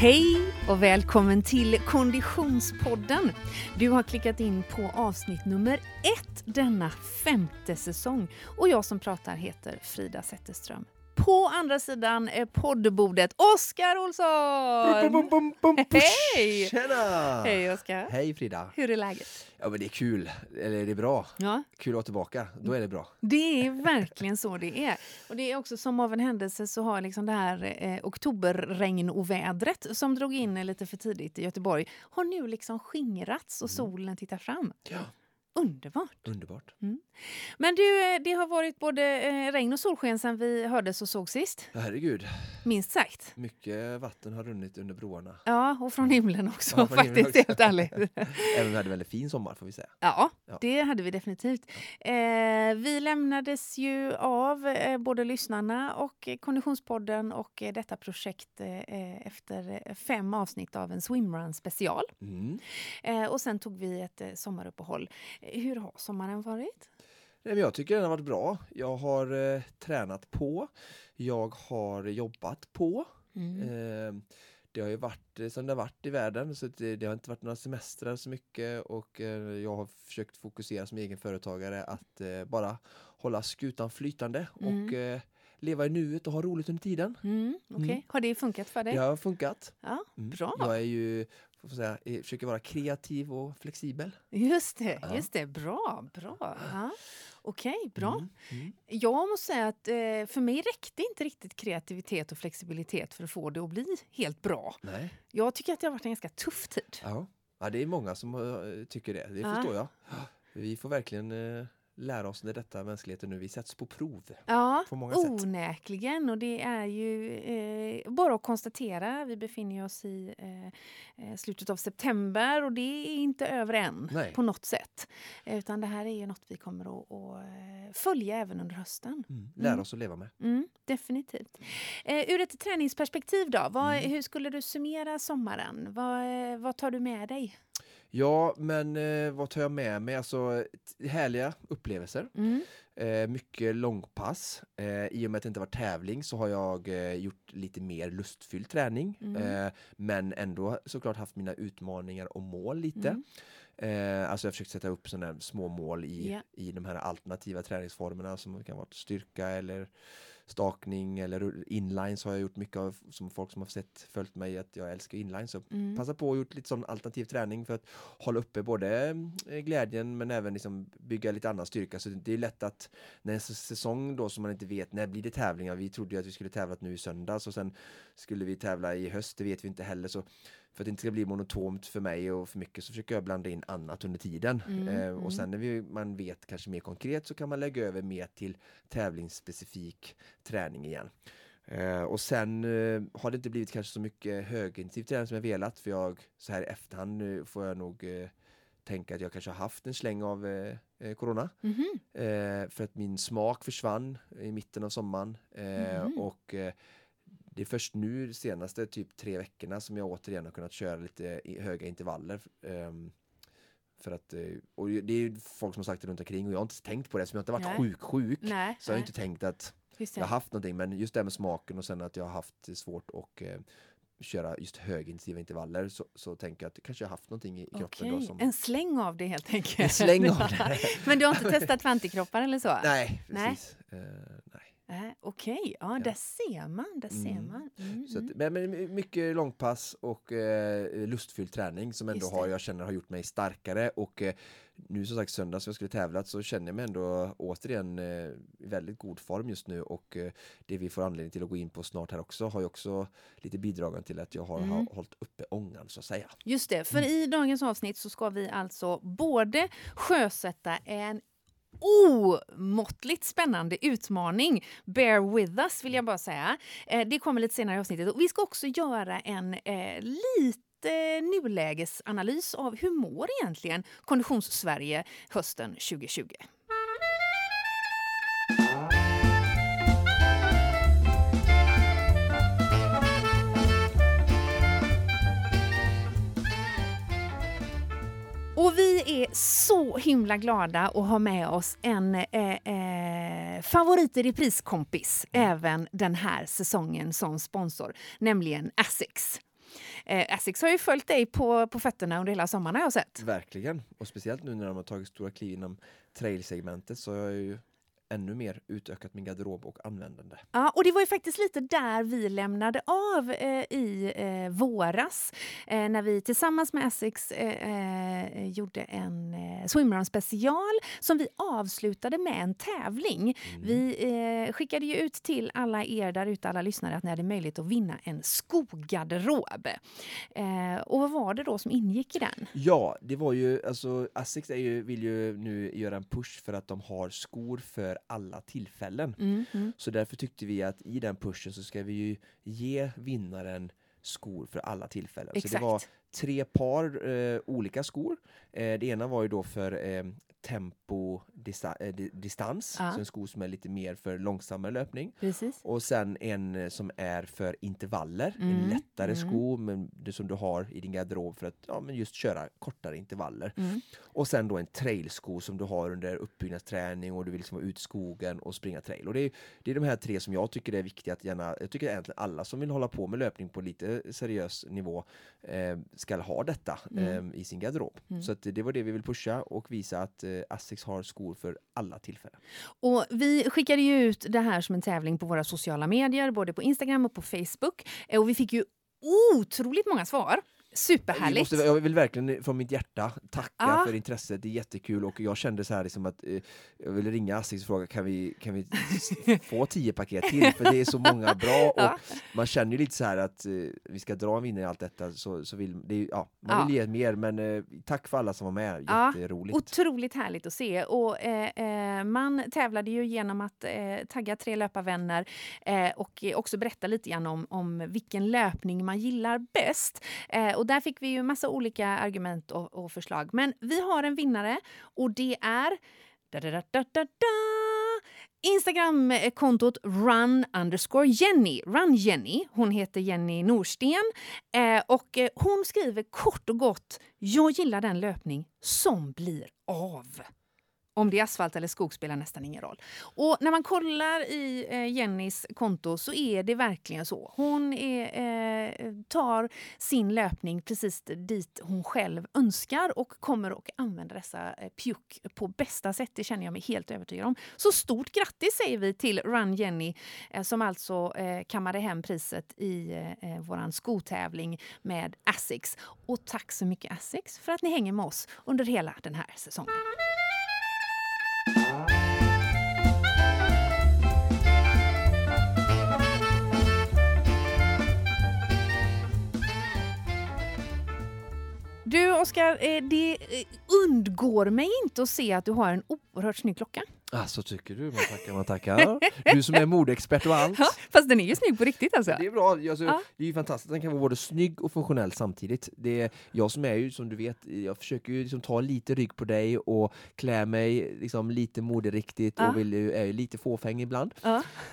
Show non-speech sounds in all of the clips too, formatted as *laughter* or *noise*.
Hej och välkommen till Konditionspodden. Du har klickat in på avsnitt nummer ett denna femte säsong och jag som pratar heter Frida Zetterström. På andra sidan är poddbordet Oskar Olsson! Bum, bum, bum, bum, Hej! Tjena! Hej Oskar! Hej Frida! Hur är läget? Ja men det är kul, eller det är bra. Ja, Kul att vara tillbaka, då är det bra. det är verkligen så det är. Och det är också som av en händelse så har liksom det här eh, oktoberregnovädret som drog in lite för tidigt i Göteborg har nu liksom skingrats och solen tittar fram. Ja, Underbart! underbart. Men du, eh, det har varit både eh, regn och solsken sen vi hördes och såg sist. Ja, herregud, Minst sagt. mycket vatten har runnit under broarna. Ja, och från himlen också Ja, faktiskt, himlen också. helt ärligt. *laughs* Även om vi hade en väldigt fin sommar får vi säga. Ja, Ja. det hade vi definitivt. Eh, vi lämnades ju av, eh, både lyssnarna och eh, Konditionspodden och eh, detta projekt efter fem avsnitt av en swimrun special. Mm. Och sen tog vi ett eh, sommaruppehåll. Hur har sommaren varit? Jag tycker den har varit bra. Jag har eh, tränat på. Jag har jobbat på. Mm. Eh, det har ju varit eh, som det har varit i världen så det, det har inte varit några semestrar så mycket och eh, jag har försökt fokusera som egen företagare att eh, bara hålla skutan flytande och Mm. eh, leva i nuet och ha roligt under tiden. Mm, Okej, Mm. har det funkat för dig? Det har funkat. Ja, Mm. bra. Jag är ju, får säga, försöker vara kreativ och flexibel. Just det, Ja. just det. Bra, bra. Ja. Okej, bra. Mm. Mm. Jag måste säga att eh, för mig räckte inte riktigt kreativitet och flexibilitet för att få det att bli helt bra. Nej. Jag tycker att det har varit en ganska tuff tid. Ja. ja, det är många som eh, tycker det. Det förstår jag. Vi får verkligen eh, lära oss när detta mänskligheten nu, vi sätts på prov. Ja, På många sätt. onekligen. Och det är ju eh, bara att konstatera. Vi befinner oss i eh, eh, slutet av september och det är inte över än Nej. på något sätt. Utan det här är ju något vi kommer att, att eh, följa även under hösten. Mm. Lära Mm. oss att leva med. Mm, definitivt. Eh, ur ett träningsperspektiv då, vad, Mm. hur skulle du summera sommaren? Vad, eh, vad tar du med dig? Ja, men eh, vad tar jag med mig? Alltså härliga upplevelser. Mm. Eh, mycket långpass. Eh, I och med att det inte var tävling så har jag eh, gjort lite mer lustfylld träning. Mm. Eh, men ändå såklart haft mina utmaningar och mål lite. Mm. Eh, alltså jag har försökt sätta upp sådana små mål i, Ja. i de här alternativa träningsformerna som kan vara styrka eller stakning eller inlines har jag gjort mycket av som folk som har sett följt mig att jag älskar inlines. Så Mm. passa på och gjort lite sån alternativ träning för att hålla uppe både eh, glädjen men även liksom bygga lite annan styrka. Så det är lätt att när en säsong då som man inte vet, när blir det tävlingar? Vi trodde ju att vi skulle tävla nu i söndags och sen skulle vi tävla i höst, det vet vi inte heller. Så för att det inte ska bli monotont för mig och för mycket så försöker jag blanda in annat under tiden. Mm, eh, mm. och sen när vi, man vet kanske mer konkret så kan man lägga över mer till tävlingsspecifik träning igen. Eh, och sen eh, har det inte blivit kanske så mycket högintensiv träning som jag velat för jag så här i efterhand nu får jag nog eh, tänka att jag kanske har haft en släng av eh, eh, corona. Mhm. Eh, för att min smak försvann i mitten av sommaren. Eh, Mhm. Och eh, det är först nu de senaste typ tre veckorna som jag återigen har kunnat köra lite höga intervaller. ehm, för att, eh, och det är ju folk som har sagt det runt omkring och jag har inte tänkt på det, som jag inte varit Nej. sjuk sjuk. Nej, Så jag har nej, inte tänkt att jag har haft någonting, men just det här med smaken och sen att jag har haft svårt att eh, köra just högintensiva intervaller så, så tänker jag att kanske jag har haft någonting i kroppen Okej, då som... En släng av det helt enkelt. En släng av *laughs* det. Men du har inte testat fantikroppar eller så? Nej, Nej. precis. Eh, nej. Nej, Okej, ja, där ser man. Där ser Mm. man. Mm, Så mm. att, men, men mycket långpass och eh, lustfylld träning som ändå har, jag känner har gjort mig starkare och eh, nu som sagt söndags jag skulle tävlat så känner jag mig ändå återigen eh, i väldigt god form just nu och eh, det vi får anledning till att gå in på snart här också har ju också lite bidragit till att jag har, Mm. har hållit uppe ångan så att säga. Just det, för Mm. i dagens avsnitt så ska vi alltså både sjösätta en omåttligt spännande utmaning. Bear with us vill jag bara säga. Eh, det kommer lite senare i avsnittet. Och vi ska också göra en eh, lite nulägesanalys av hur mår egentligen Konditions-Sverige hösten 2020. Så himla glada att ha med oss en eh, eh, favorit i repriskompis även den här säsongen som sponsor, nämligen Asics. Eh, Asics har ju följt dig på, på fötterna under hela sommaren har jag sett. Verkligen, och speciellt nu när de har tagit stora kliv inom trailsegmentet så har jag ju ännu mer utökat min garderob och användande. Ja, och det var ju faktiskt lite där vi lämnade av eh, i eh, våras eh, när vi tillsammans med Essex eh, eh, gjorde en eh, swimrun special som vi avslutade med en tävling. Mm. Vi eh, skickade ju ut till alla er där ute, alla lyssnare, att ni hade möjlighet att vinna en skogarderob. och vad var det då som ingick i den? Ja, det var ju, alltså Essex är ju, vill ju nu göra en push för att de har skor för alla tillfällen. Mm, mm. Så därför tyckte vi att i den pushen så ska vi ju ge vinnaren skor för alla tillfällen. Exakt. Så det var tre par eh, olika skor. Eh, det ena var ju då för eh, tempo dista eh, distans, ja. så en sko som är lite mer för långsammare löpning. Precis. Och sen en eh, som är för intervaller, mm. en lättare mm. sko men det som du har i din garderob för att ja, men just köra kortare intervaller. Mm. Och sen då en trailsko som du har under uppbyggnadsträning och du vill liksom vara ute i skogen och springa trail. Och det är, det är de här tre som jag tycker är viktiga att gärna, jag tycker egentligen alla som vill hålla på med löpning på lite seriös nivå eh, ska ha detta mm. eh, i sin garderob. Mm. Så det var det vi vill pusha och visa att Eh, Asics har skor för alla tillfällen. Och vi skickade ju ut det här som en tävling på våra sociala medier, både på Instagram och på Facebook. Eh, och vi fick ju otroligt många svar. Superhärligt! Måste, jag vill verkligen från mitt hjärta tacka ah. för intresset, det är jättekul och jag kände så här liksom att eh, jag ville ringa Asics och fråga kan vi, kan vi *laughs* få tio paket till? För det är så många bra *laughs* och ah. man känner ju lite så här att eh, vi ska dra en vinnare i allt detta så, så vill det, ja, man vill ge mer men eh, tack för alla som var med, jätteroligt! Otroligt härligt att se och eh, eh, man tävlade ju genom att eh, tagga tre löparvänner och också berätta lite grann om, om vilken löpning man gillar bäst och där fick vi ju massa olika argument och, och förslag. Men vi har en vinnare och det är... Da, da, da, da, Instagramkontot run underscore Jenny. Run Jenny. Hon heter Jenny Norsten. Eh, och eh, hon skriver kort och gott Jag gillar den löpning som blir av. Om det är asfalt eller skog spelar nästan ingen roll. Och när man kollar i eh, Jennys konto så är det verkligen så. Hon är, eh, tar sin löpning precis dit hon själv önskar och kommer att använda dessa eh, pjuck på bästa sätt. Det känner jag mig helt övertygad om. Så stort grattis säger vi till Run Jenny eh, som alltså eh, kammade hem priset i eh, eh vår skotävling med Asics. Och tack så mycket Asics för att ni hänger med oss under hela den här säsongen. Du, Oskar, eh, det eh, undgår mig inte att se att du har en oerhört snygg klocka. Ah, så tycker du, man tackar, man tackar. Du som är modeexpert och allt. Ja, fast den är ju snygg på riktigt alltså. Det är bra, alltså, ja. det är ju fantastiskt, den kan vara både snygg och funktionell samtidigt. Det är, jag som är ju, som du vet, jag försöker ju liksom ta lite rygg på dig och klä mig liksom lite moderiktigt ja. och vill, är ju lite fåfäng ibland.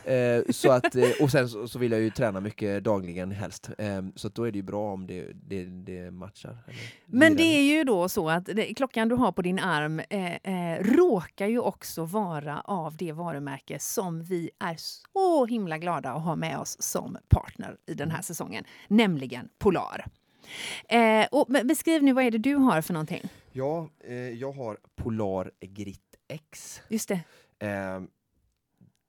Eh, så att, eh, och sen så, så, vill jag ju träna mycket dagligen helst. Eh, så då är det ju bra om det, det, det matchar. Men det är ju då så att det, klockan du har på din arm eh, eh, råkar ju också vara vara av det varumärke som vi är så himla glada att ha med oss som partner i den här säsongen, nämligen Polar. Eh, och beskriv nu, vad är det du har för någonting? Ja, eh, jag har Polar Grit X. Just det. Eh,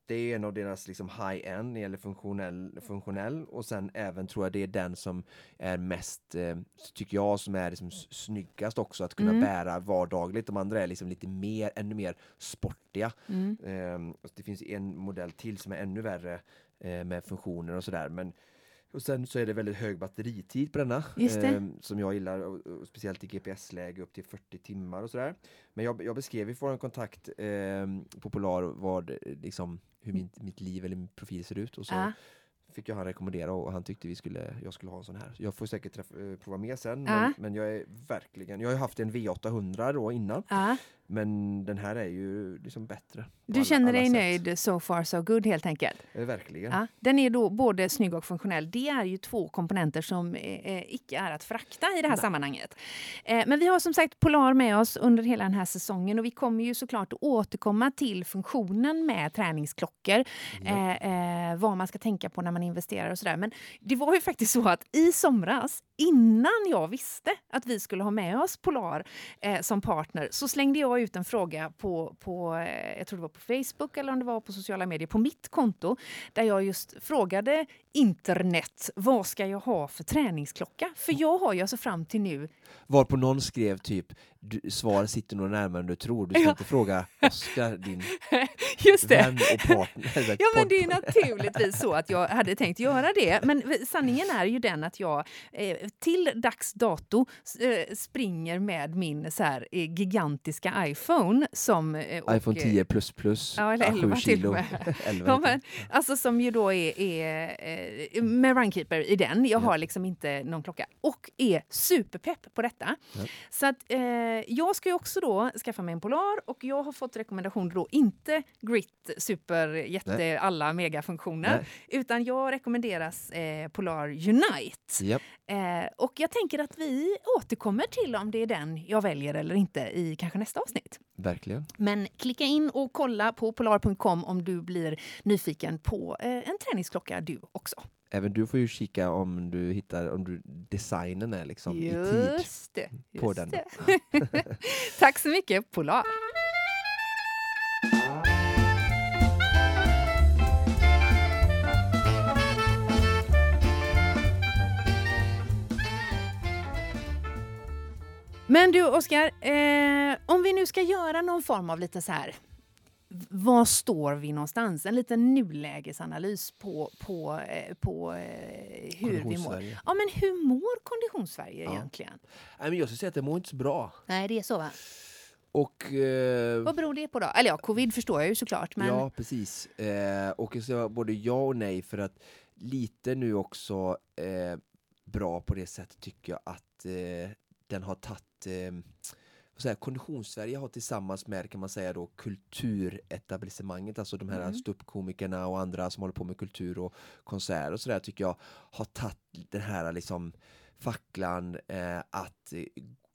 det är en av deras liksom high-end när det gäller funktionell, funktionell och sen även tror jag det är den som är mest, eh, tycker jag, som är liksom snyggast också att kunna mm. bära vardagligt. De andra är liksom lite mer, ännu mer sportiga. Mm. Eh, det finns en modell till som är ännu värre eh, med funktioner och sådär men och sen så är det väldigt hög batteritid på denna eh, som jag gillar, och, och speciellt i GPS-läge upp till 40 timmar och sådär. Men jag, jag beskrev i vår kontakt eh, på Polar vad liksom hur min, mitt liv eller min profil ser ut och så uh. fick jag han rekommendera och han tyckte vi skulle, jag skulle ha en sån här. Jag får säkert träffa, eh, prova mer sen uh. men, men, jag är verkligen, jag har haft en V800 då innan Men den här är ju liksom bättre. Du alla- känner dig nöjd so far so good helt enkelt? Eh, Verkligen. Ja, den är då både snygg och funktionell. Det är ju två komponenter som eh, eh, icke är att frakta i det här sammanhanget. Eh, men vi har som sagt Polar med oss under hela den här säsongen och vi kommer ju såklart att återkomma till funktionen med träningsklockor. Eh, eh, vad man ska tänka på när man investerar och sådär. Men det var ju faktiskt så att i somras, innan jag visste att vi skulle ha med oss Polar eh, som partner, så slängde jag ut en fråga på, på eh, jag tror det var på Facebook eller om det var på sociala medier, på mitt konto, där jag just frågade internet, vad ska jag ha för träningsklocka? För jag har ju alltså fram till nu Varpå någon skrev typ, du, svar sitter nog närmare än du tror. Du ska Ja. inte fråga Oskar, din *laughs* Just det. vän och partner. *laughs* Ja, men det är naturligtvis så att jag hade tänkt göra det. Men sanningen är ju den att jag eh, till dags dato eh, springer med min så här, eh, gigantiska iPhone. Som, och, iPhone eh, 10 plus plus, Ja, eller *laughs* ja, sju 11 till kilo. och med. 11 Ja, men, alltså som ju då är, är med Runkeeper i den. Jag har liksom inte någon klocka. Och är superpepp på detta. Ja. Så att jag ska ju också då skaffa mig en Polar och jag har fått rekommendationer då inte Grit Super jätte Nej. alla megafunktioner Nej. utan jag rekommenderas eh, Polar Unite. Japp. Eh, och jag tänker att vi återkommer till om det är den jag väljer eller inte i kanske nästa avsnitt. Verkligen. Men klicka in och kolla på polar.com om du blir nyfiken på eh, en träningsklocka du också. Även du får ju kika om du hittar, om du, designen är liksom i tid. Just det. Just på den. *laughs* Tack så mycket, Polar. Men du, Oskar, eh, om vi nu ska göra någon form av lite så här var står vi någonstans? En liten nulägesanalys på, på, eh, på eh, hur vi mår. Ja, men hur mår Konditionssverige Ja. egentligen? Nej, men jag skulle säga att det mår inte så bra. Nej, det är så va? Och... Eh, Vad beror det på då? Eller ja, covid förstår jag ju såklart, men Ja, precis. Eh, och jag säger både ja och nej för att lite nu också eh, bra på det sättet tycker jag att eh, den har tagit Konditionssverige har tillsammans med kan man säga då kulturetablissemanget, alltså de här Mm. ståuppkomikerna och andra som håller på med kultur och konserter och sådär tycker jag har tagit den här liksom facklan eh, att eh,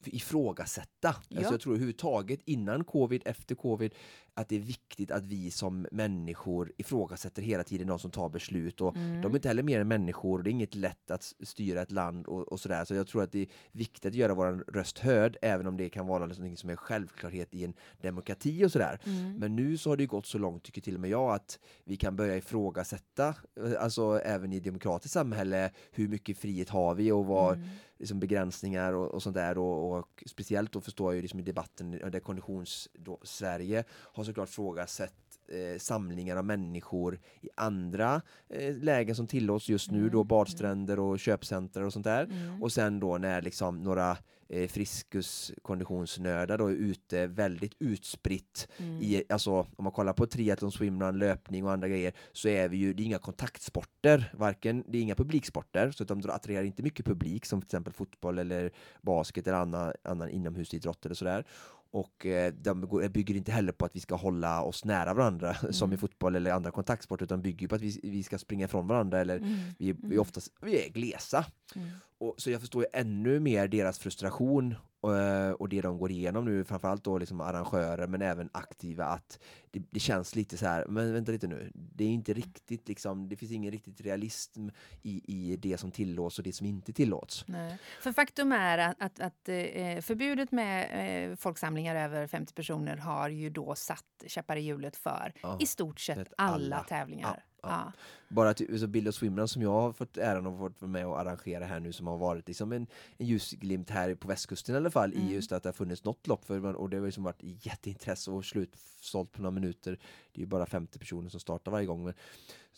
ifrågasätta. Ja. Alltså jag tror överhuvudtaget innan covid, efter covid, att det är viktigt att vi som människor ifrågasätter hela tiden de som tar beslut. Och Mm. De är inte heller mer än människor och det är inget lätt att styra ett land och, och sådär. Så jag tror att det är viktigt att göra vår röst hörd, även om det kan vara något som är självklarhet i en demokrati och sådär. Mm. Men nu så har det ju gått så långt, tycker till och med jag, att vi kan börja ifrågasätta, eh, alltså även i ett demokratiskt samhälle, hur mycket frihet har vi och vad Mm. liksom begränsningar och, och sånt där. Och, och speciellt då förstår jag ju liksom i debatten där Konditions-Sverige har såklart frågasett eh, samlingar av människor i andra eh, lägen som tillåts just nu, då Mm, badstränder och köpcenter och sånt där. Mm. Och sen då när liksom några eh, friskus konditionsnördar då är ute väldigt utspritt Mm. i, alltså om man kollar på triathlon, swimrun, löpning och andra grejer så är vi ju, det är inga kontaktsporter, varken, det är inga publiksporter så de attraherar inte mycket publik som till exempel fotboll eller basket eller annan, annan inomhusidrott eller sådär. Och eh, de bygger inte heller på att vi ska hålla oss nära varandra *laughs* som i Mm. fotboll eller andra kontaktsporter utan bygger på att vi, vi ska springa ifrån varandra eller Mm. vi, vi, Mm. oftast, vi är glesa. Mm. Och, så jag förstår ju ännu mer deras frustration eh, och det de går igenom nu, framförallt då liksom arrangörer men även aktiva, att det, det känns lite så här, men vänta lite nu, det är inte riktigt liksom, det finns ingen riktigt realism i, i det som tillåts och det som inte tillåts. Nej. För faktum är att, att, att eh, förbudet med eh, folksamlingar över 50 personer har ju då satt käppar i hjulet för Ja, i stort sett alla, alla. tävlingar. Ja, Ja. Bara till, så Bill och Swimrun som jag har fått äran av att vara med och arrangera här nu som har varit liksom en, en ljusglimt här på västkusten i alla fall Mm. i just att det har funnits något lopp för, och det har liksom varit jätteintresse och slutsålt på några minuter. Det är ju bara 50 personer som startar varje gång men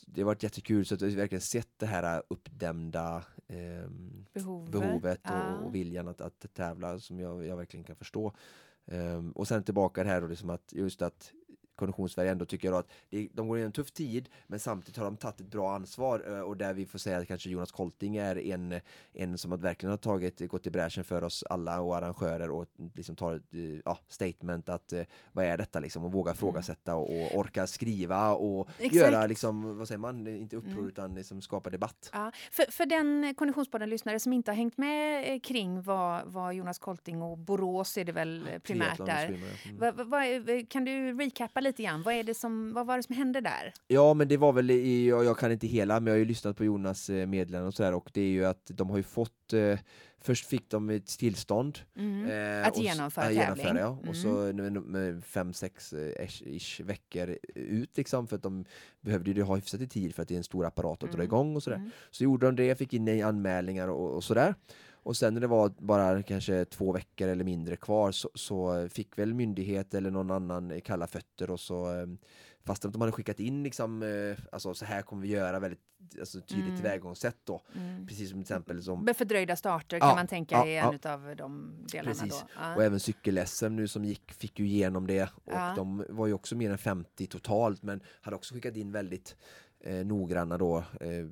det har varit jättekul så att har verkligen sett det här uppdämda ehm, Behovet. behovet ja. och, och viljan att, att tävla som jag, jag verkligen kan förstå. Ehm, och sen tillbaka det här då liksom att just att Konditionssverige ändå tycker jag att det, de går in en tuff tid men samtidigt har de tagit ett bra ansvar eh, och där vi får säga att kanske Jonas Kolting är en, en som verkligen har tagit, gått i bräschen för oss alla och arrangörer och liksom tar ett eh, ja, statement att eh, vad är detta liksom och våga Mm. ifrågasätta och, och orka skriva och Exakt. göra liksom, vad säger man, inte uppror Mm. utan liksom skapa debatt. Ja, för, för den Konditionspodden-lyssnare som inte har hängt med kring vad, vad Jonas Kolting och Borås är det väl primärt där. ja. Mm. Vad är- kan du recappa lite grann? Vad, är det som, vad var det som hände där? Ja men det var väl i, jag, kan inte hela men jag har ju lyssnat på Jonas eh, meddelanden och sådär och det är ju att de har ju fått eh, Först fick de ett tillstånd Mm. eh, Att och genomföra ja, tävling. genomföra, ja. Mm. Och så med, med fem, sex eh, ish, ish veckor ut liksom för att de behövde ju ha hyfsat i tid för att det är en stor apparat att dra Mm. igång och sådär. Mm. Så gjorde de det, fick in anmälningar och, och sådär. Och sen när det var bara kanske två veckor eller mindre kvar så, så fick väl myndighet eller någon annan kalla fötter och så eh, fast att de hade skickat in liksom, eh, alltså så här kommer vi göra väldigt alltså, tydligt Mm. tillvägagångssätt då. Mm. Precis som till exempel som Med fördröjda starter Ja, kan man tänka ja, är ja. en av de delarna Precis. då. Ja. och även cykel-SM nu som gick fick ju igenom det och Ja. de var ju också mer än 50 totalt men hade också skickat in väldigt eh, noggranna då eh,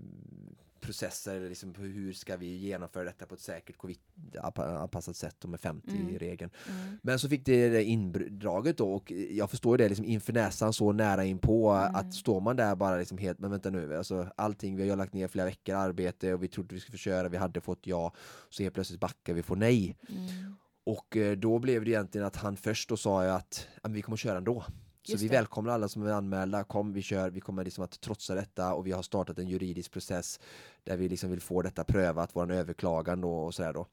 processer liksom på hur ska vi genomföra detta på ett säkert covid-anpassat sätt då med 50 Mm. regeln. Mm. Men så fick det det indraget då och jag förstår det liksom inför näsan så nära in på Mm. att står man där bara liksom helt, men vänta nu, alltså allting, vi har lagt ner flera veckor arbete och vi trodde vi skulle få köra, vi hade fått ja, så helt plötsligt backar vi får nej. Mm. Och eh, då blev det egentligen att han först då sa jag att vi kommer köra ändå. Så vi det. välkomnar alla som är anmälda, kom vi kör, vi kommer liksom att trotsa detta och vi har startat en juridisk process där vi liksom vill få detta prövat, våran överklagan då och sådär då.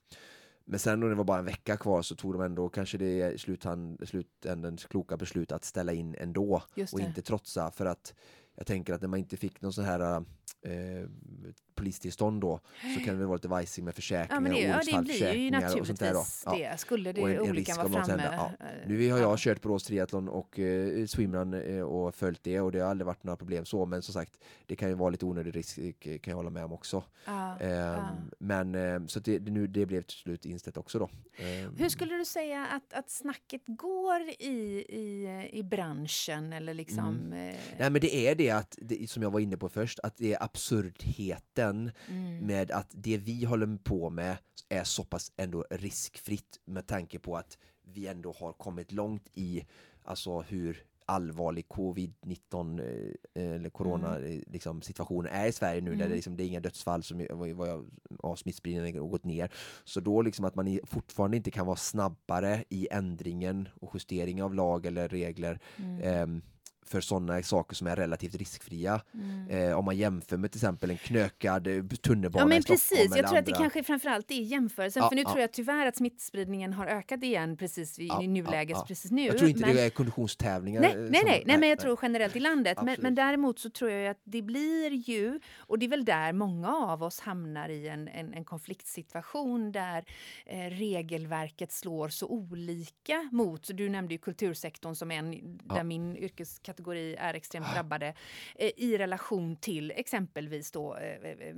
Men sen då det var bara en vecka kvar så tog de ändå kanske det sluthand, slutändens kloka beslut att ställa in ändå och inte trotsa för att jag tänker att när man inte fick någon sån här eh, polistillstånd då så kan det vara lite vajsing med försäkringar Ja, det, och ja, olycksfallsförsäkringar och sånt där då. Ja. det. Skulle det Och en- en olyckan vara framme. händer, ja. eh, Nu har jag ja. kört Borås Triathlon och eh, swimrun eh, och följt det och det har aldrig varit några problem så men som sagt det kan ju vara lite onödig risk eh, kan jag hålla med om också. Ja, Ehm, ja. Men eh, så det nu, det blev till slut inställt också då. Ehm, Hur skulle du säga att, att snacket går i, i, i branschen? Eller liksom, Mm. eh, Nej men det är det att, det, som jag var inne på först, att det är absurdheten mm, med att det vi håller på med är så pass ändå riskfritt med tanke på att vi ändå har kommit långt i alltså hur allvarlig covid-19 eh, eller corona eh, liksom, situationen är i Sverige nu där Mm. det, liksom, det är inga dödsfall som vad vad jag, av smittspridningen har gått ner. Så då liksom att man fortfarande inte kan vara snabbare i ändringen och justering av lag eller regler mm, ehm, för sådana saker som är relativt riskfria. mm. Eh, om man jämför med till exempel en knökad eh, tunnelbana Ja men i Stockholm precis, jag tror att det andra- kanske framförallt är jämförelsen. Ja, för nu ja. tror jag tyvärr att smittspridningen har ökat igen precis i, Ja, i nuläget. Precis nu. Jag tror inte men... det är konditionstävlingar. Nej, nej, som- nej, nej, men jag tror generellt i landet. Men, men däremot så tror jag att det blir ju, och det är väl där många av oss hamnar i en, en, en konfliktsituation där eh, regelverket slår så olika mot, så du nämnde ju kultursektorn som en, där min yrkeskategori kategori är extremt drabbade, eh, i relation till exempelvis då eh, eh,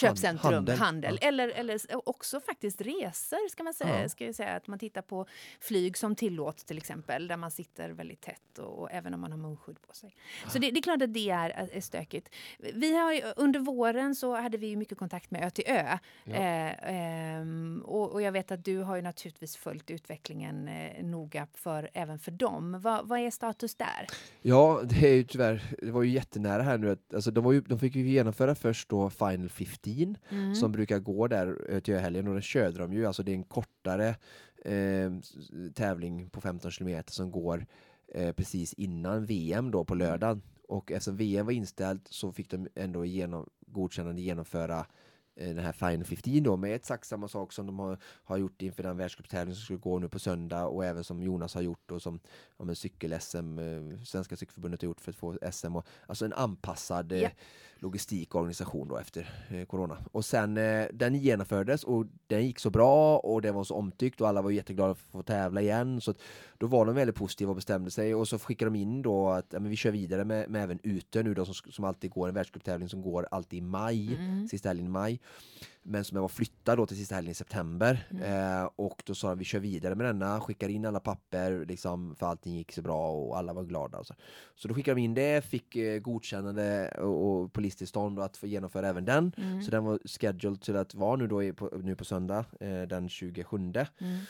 köpcentrum, handel, handel. Eller, eller också faktiskt resor ska man säga. Ja. Ska jag säga att man tittar på flyg som tillåts till exempel, där man sitter väldigt tätt och, och även om man har munskydd på sig. Så det, det är klart att det är, är stökigt. Vi har ju, under våren så hade vi mycket kontakt med Ö till Ö. Ja. Eh, ehm, och, och jag vet att du har ju naturligtvis följt utvecklingen eh, noga för, även för dem. Vad, vad är status där? Ja, det är ju tyvärr, det var ju jättenära här nu. Alltså, de, var ju, de fick ju genomföra först då Final 15 Mm. som brukar gå där eh, till helgen och den körde de ju, alltså det är en kortare eh, tävling på 15 kilometer som går eh, precis innan VM då på Mm. lördagen. Och eftersom VM var inställt så fick de ändå genom, godkännande genomföra den här Final 15 då med exakt samma sak som de har, har gjort inför den världscuptävling som skulle gå nu på söndag och även som Jonas har gjort och som ja, cykel-SM, eh, Svenska cykelförbundet har gjort för att få SM. Och, alltså en anpassad eh, Ja. logistik och organisation då efter eh, corona. Och sen eh, den genomfördes och den gick så bra och det var så omtyckt och alla var jätteglada för att få tävla igen. Så då var de väldigt positiva och bestämde sig och så skickade de in då att ja, men vi kör vidare med, med även ute nu då som, som alltid går en världscuptävling som går alltid i maj, Mm. sista helgen i maj. Men som jag var flyttad då till sista helgen i september. Mm. Eh, och då sa de vi kör vidare med denna, skickar in alla papper liksom, för allting gick så bra och alla var glada. Så. så då skickade de in det, fick eh, godkännande och, och polistillstånd och att få genomföra även den. Mm. Så den var scheduled till att vara nu då på, nu på söndag eh, den 27. Mm.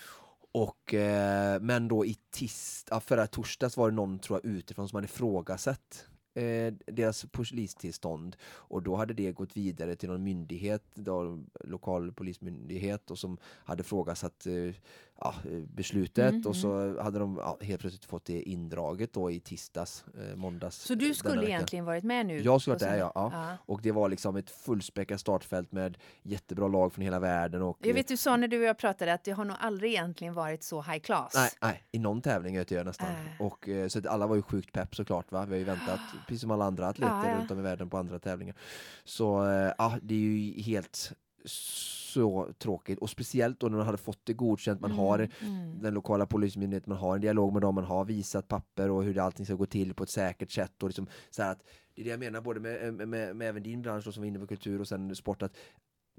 Och, eh, men då i tisdag, förra torsdags var det någon tror jag utifrån som hade ifrågasatt eh, deras polistillstånd. Och då hade det gått vidare till någon myndighet, då, lokal polismyndighet och som hade ifrågasatt eh, ja, beslutet Mm, och så hade de ja, helt plötsligt fått det indraget då i tisdags, eh, måndags. Så du skulle egentligen varit med nu? Jag skulle varit där, ja, ja. Och det var liksom ett fullspäckat startfält med jättebra lag från hela världen. Och, Jag vet du sa när du och jag pratade att det har nog aldrig egentligen varit så high class. Nej, nej, i någon tävling vet jag nästan. Äh. Och, eh, så att alla var ju sjukt pepp såklart. Va? Vi har ju väntat, *gasps* precis som alla andra atleter Ja, ja. runt om i världen på andra tävlingar. Så eh, ja, det är ju helt så tråkigt. Och speciellt då när man hade fått det godkänt. Man har mm. den lokala polismyndigheten, man har en dialog med dem, man har visat papper och hur allting ska gå till på ett säkert sätt. Och liksom så att, det är det jag menar både med, med, med, med även din bransch då, som var inne på kultur och sen sport. att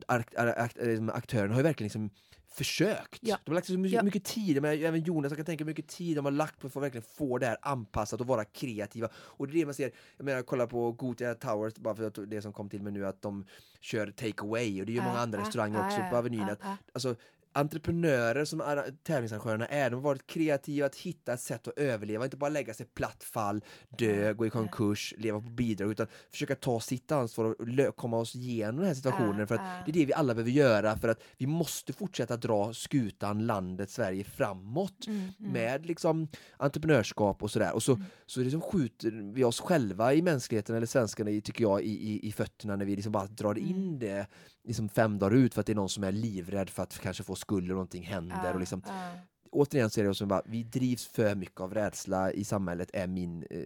aktörerna har ju verkligen liksom försökt. Ja. De har lagt så mycket, Ja. mycket tid, men även Jonas, jag kan tänka hur mycket tid de har lagt på att verkligen få det här anpassat och vara kreativa. Och det är det man ser, jag menar kolla på Gothia Towers, bara för att det som kom till mig nu, att de kör take away och det är ju många Ja, andra ja, restauranger ja, också på Avenyn. att. Alltså, entreprenörer som arra- tävlingsarrangörerna är, de har varit kreativa att hitta ett sätt att överleva, inte bara lägga sig platt fall, dö, gå i konkurs, leva på bidrag, utan försöka ta sitt ansvar och komma oss igenom den här situationen. Ja, för att ja. det är det vi alla behöver göra för att vi måste fortsätta dra skutan, landet, Sverige framåt Mm, mm. med liksom entreprenörskap och sådär. Och så, så liksom skjuter vi oss själva i mänskligheten, eller svenskarna, tycker jag, i, i, i fötterna när vi liksom bara drar Mm. in det liksom fem dagar ut för att det är någon som är livrädd för att kanske få skuld och någonting händer. Och liksom, återigen så är det som bara, vi drivs för mycket av rädsla i samhället, är min eh,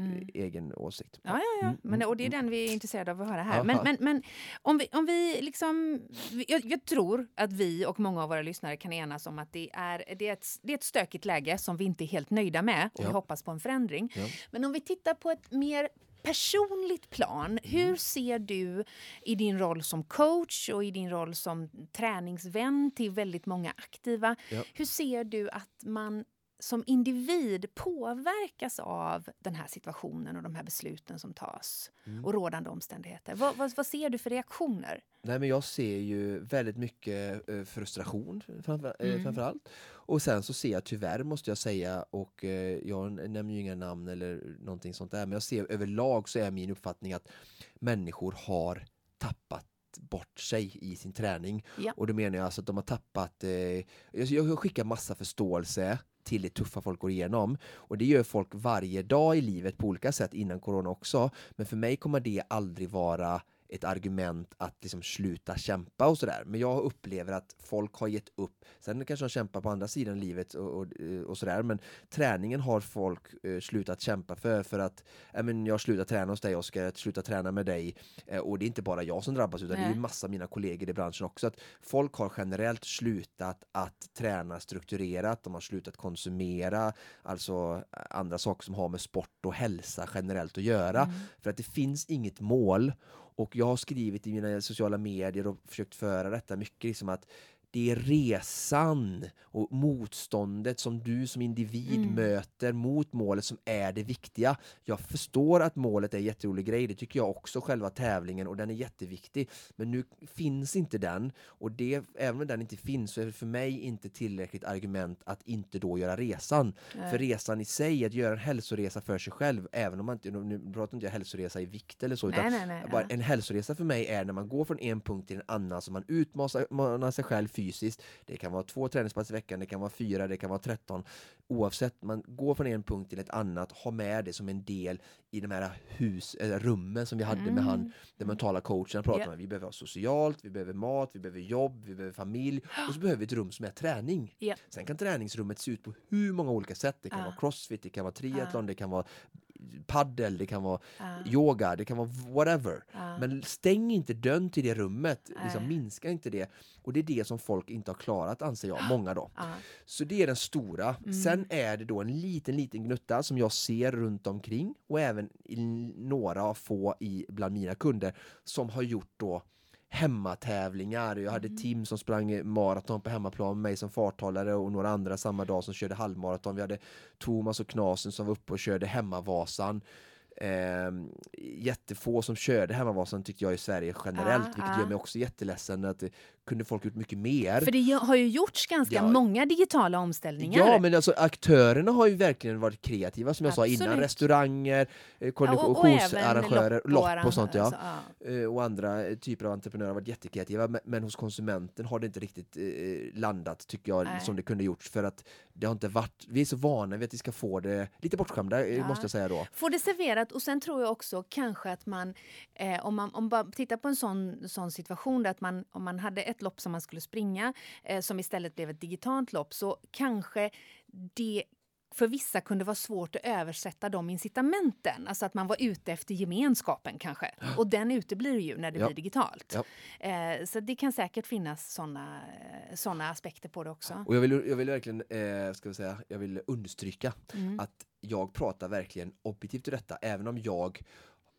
Mm. egen åsikt. Ja, ja, ja. Mm, Men, mm, och det är den vi är intresserade av att höra här. Aha. Men, men, men om vi, om vi liksom... Jag, jag tror att vi och många av våra lyssnare kan enas om att det är, det är, ett, det är ett stökigt läge som vi inte är helt nöjda med och vi Ja. hoppas på en förändring. Ja. Men om vi tittar på ett mer personligt plan, hur Mm. ser du i din roll som coach och i din roll som träningsvän till väldigt många aktiva, Ja. hur ser du att man som individ påverkas av den här situationen och de här besluten som tas Mm. och rådande omständigheter? Vad, vad, vad ser du för reaktioner? Nej men jag ser ju väldigt mycket eh, frustration framför, eh, Mm. framförallt. Och sen så ser jag tyvärr måste jag säga, och eh, jag nämner ju inga namn eller någonting sånt där, men jag ser överlag så är min uppfattning att människor har tappat bort sig i sin träning. Ja. Och då menar jag alltså att de har tappat, eh, jag, jag skickar massa förståelse till det tuffa folk går igenom. Och det gör folk varje dag i livet på olika sätt innan corona också. Men för mig kommer det aldrig vara ett argument att liksom sluta kämpa och sådär. Men jag upplever att folk har gett upp. Sen kanske de kämpar på andra sidan livet och, och, och sådär. Men träningen har folk eh, slutat kämpa för. För att ja, men jag slutar träna hos dig Oskar, jag slutar träna med dig. Eh, och det är inte bara jag som drabbas utan det är Nej. ju massa av mina kollegor i branschen också. Att folk har generellt slutat att träna strukturerat. De har slutat konsumera alltså eh, andra saker som har med sport och hälsa generellt att göra. Mm. För att det finns inget mål. Och jag har skrivit i mina sociala medier och försökt föra detta mycket liksom att det är resan och motståndet som du som individ Mm. möter mot målet som är det viktiga. Jag förstår att målet är en jätterolig grej, det tycker jag också, själva tävlingen och den är jätteviktig. Men nu finns inte den och det, även om den inte finns så är det för mig inte tillräckligt argument att inte då göra resan. Nej. För resan i sig, att göra en hälsoresa för sig själv, även om man inte, nu pratar inte jag hälsoresa i vikt eller så, Nej, nej, bara en hälsoresa för mig är när man går från en punkt till en annan, så man utmanar sig själv fysiskt. Det kan vara två träningspass i veckan, det kan vara fyra, det kan vara tretton. Oavsett, man går från en punkt till ett annat, ha med det som en del i de här hus, eller rummen som vi hade med han, den mentala coachen. Pratar Ja. med. Vi behöver ha socialt, vi behöver mat, vi behöver jobb, vi behöver familj och så behöver vi ett rum som är träning. Ja. Sen kan träningsrummet se ut på hur många olika sätt. Det kan Ja. vara crossfit, det kan vara triathlon, Ja. det kan vara paddel, det kan vara Ja. yoga, det kan vara whatever. Ja. Men stäng inte dörren till det rummet, liksom Nej. minska inte det. Och det är det som folk inte har klarat anser jag, många då. Så det är den stora. Mm. Sen är det då en liten, liten gnutta som jag ser runt omkring och även några få i, bland mina kunder som har gjort då hemmatävlingar. Jag hade Mm. Tim som sprang maraton på hemmaplan med mig som farthållare och några andra samma dag som körde halvmaraton. Vi hade Thomas och Knasen som var uppe och körde hemmavasan. Eh, jättefå som körde hemmavasan tyckte jag i Sverige generellt, Ja, vilket ja. gör mig också jätteledsen att kunde folk gjort mycket mer. För det har ju gjorts ganska Ja. många digitala omställningar. Ja, men alltså aktörerna har ju verkligen varit kreativa som jag sa innan. Absolut. Restauranger, eh, Ja, konditionsarrangörer, även lopp och sånt ja. alltså, ja. Eh, och andra typer av entreprenörer har varit jättekreativa men, men hos konsumenten har det inte riktigt eh, landat tycker jag Nej. som det kunde gjorts för att det har inte varit, vi är så vana vid att vi ska få det lite bortskämda eh, Ja. måste jag säga då. Få det serverat och sen tror jag också kanske att man, eh, om man om bara tittar på en sån, sån situation där att man, om man hade ett lopp som man skulle springa eh, som istället blev ett digitalt lopp så kanske det för vissa kunde vara svårt att översätta de incitamenten. Alltså att man var ute efter gemenskapen kanske. *gasps* Och den uteblir ju när det Ja. blir digitalt. Ja. Eh, så det kan säkert finnas såna, såna aspekter på det också. Och jag vill, jag vill verkligen, eh, ska vi säga, jag vill understryka Mm. att jag pratar verkligen objektivt ur detta, även om jag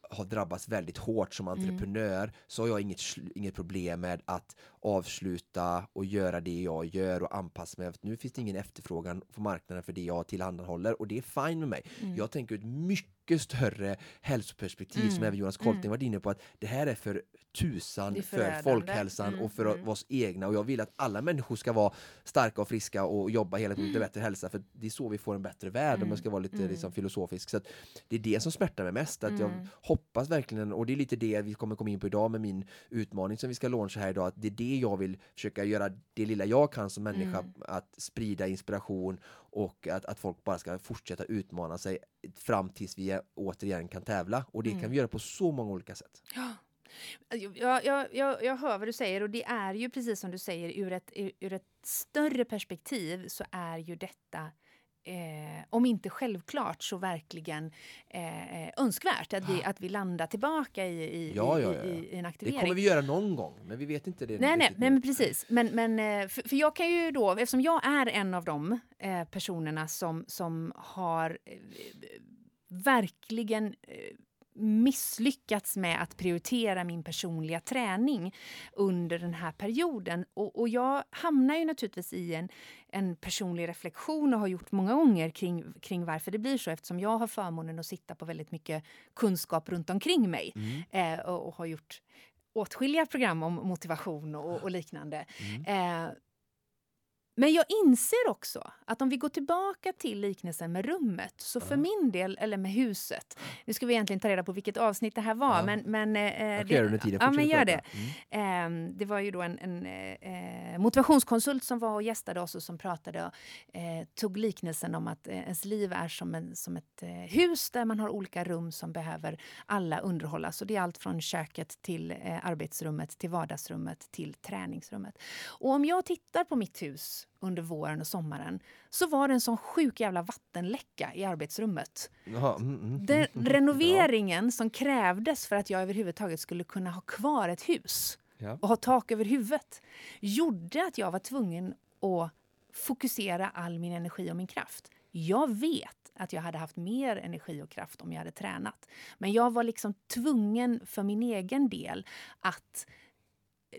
har drabbats väldigt hårt som Mm. entreprenör så har jag inget, inget problem med att avsluta och göra det jag gör och anpassa mig. Nu finns det ingen efterfrågan på marknaden för det jag tillhandahåller och det är fine med mig. Mm. Jag tänker ett mycket större hälsoperspektiv som Mm. även Jonas Kolting varit inne på att det här är för tusan är för folkhälsan Mm, och för mm. oss egna och jag vill att alla människor ska vara starka och friska och jobba hela tiden för bättre hälsa för det är så vi får en bättre värld om Mm, jag ska vara lite mm. liksom, filosofisk. Så att det är det som smärtar mig mest. Att jag Mm. hoppas verkligen, och det är lite det vi kommer komma in på idag med min utmaning som vi ska launcha här idag, att det är det jag vill försöka göra det lilla jag kan som människa, Mm. att sprida inspiration och att, att folk bara ska fortsätta utmana sig fram tills vi återigen kan tävla. Och det kan Mm. vi göra på så många olika sätt. Ja. Jag, jag, jag, jag hör vad du säger och det är ju precis som du säger ur ett, ur ett större perspektiv så är ju detta Eh, om inte självklart så verkligen eh, önskvärt att vi, att vi landar tillbaka i, i, Ja, ja, ja. i, i en Det aktivering. kommer vi göra någon gång, men vi vet inte det. Nej, nej, nej men precis. Men, men, eh, för, för jag kan ju då, eftersom jag är en av de eh, personerna som, som har eh, verkligen eh, misslyckats med att prioritera min personliga träning under den här perioden. Och, och jag hamnar ju naturligtvis i en, en personlig reflektion och har gjort många gånger kring, kring varför det blir så eftersom jag har förmånen att sitta på väldigt mycket kunskap runt omkring mig Mm. eh, och, och har gjort åtskilliga program om motivation och, och liknande. Mm. Eh, men jag inser också att om vi går tillbaka till liknelsen med rummet, så för Ja. min del, eller med huset, nu ska vi egentligen ta reda på vilket avsnitt det här var, Ja. men... men eh, Jag kan det- under tiden. Ja, men gör det. Mm. Eh, det var ju då en, en eh, motivationskonsult som var och gästade oss och som pratade och eh, tog liknelsen om att eh, ens liv är som, en, som ett eh, hus där man har olika rum som behöver alla underhållas. Och det är allt från köket till eh, arbetsrummet, till vardagsrummet, till träningsrummet. Och om jag tittar på mitt hus under våren och sommaren så var det en sån sjuk jävla vattenläcka i arbetsrummet. Jaha, mm, mm, Den *laughs* renoveringen som krävdes för att jag överhuvudtaget skulle kunna ha kvar ett hus Ja. och ha tak över huvudet gjorde att jag var tvungen att fokusera all min energi och min kraft. Jag vet att jag hade haft mer energi och kraft om jag hade tränat. Men jag var liksom tvungen för min egen del att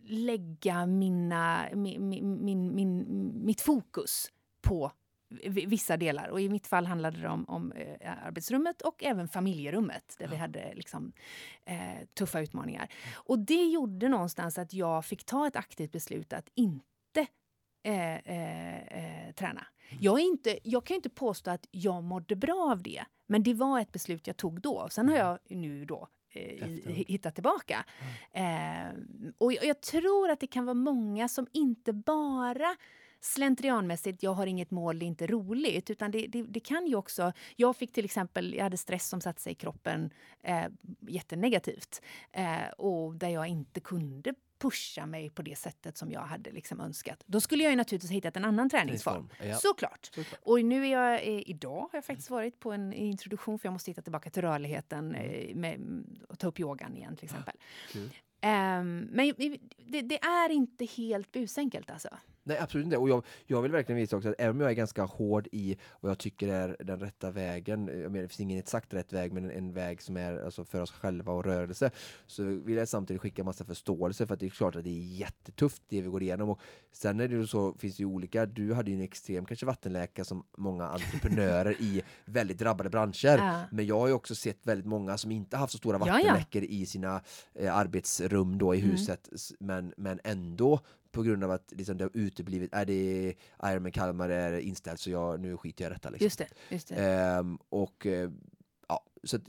lägga mina, min, min, min, min, mitt fokus på vissa delar. Och I mitt fall handlade det om, om eh, arbetsrummet och även familjerummet där vi hade liksom, eh, tuffa utmaningar. Och Det gjorde någonstans att jag fick ta ett aktivt beslut att inte eh, eh, eh, träna. Jag, är inte, jag kan inte påstå att jag mådde bra av det, men det var ett beslut jag tog då. Sen har jag nu då eh, i- hittat tillbaka. Eh, och jag, jag tror att det kan vara många som inte bara slentrianmässigt, jag har inget mål, det är inte roligt. Utan det, det, det kan ju också... Jag fick till exempel, jag hade stress som satte sig i kroppen eh, jättenegativt. Eh, och där jag inte kunde pusha mig på det sättet som jag hade liksom önskat. Då skulle jag ju naturligtvis ha hittat en annan träningsform. Ja. Såklart. Såklart. Och nu är jag, eh, idag har jag faktiskt varit på en introduktion för jag måste hitta tillbaka till rörligheten eh, med, och ta upp yogan igen till exempel. Kul. Ehm, men det, det är inte helt busenkelt alltså. Nej, absolut inte. Och jag, jag vill verkligen visa också att även om jag är ganska hård i vad jag tycker är den rätta vägen, jag menar, det finns ingen exakt rätt väg, men en, en väg som är alltså, för oss själva och rörelse, så vill jag samtidigt skicka massa förståelse för att det är klart att det är jättetufft det vi går igenom. Och sen är det ju så, finns det ju olika, du hade ju en extrem kanske vattenläka som många entreprenörer i *laughs* väldigt drabbade branscher. Ja. Men jag har ju också sett väldigt många som inte haft så stora Ja, ja. vattenläckor i sina eh, arbetsrum då i Mm. huset, s- men, men ändå på grund av att liksom, det har uteblivit, är det Ironman Kalmar är inställt så jag, nu skiter jag i detta. Liksom. Just det. Just det. Ehm, och eh, ja, så att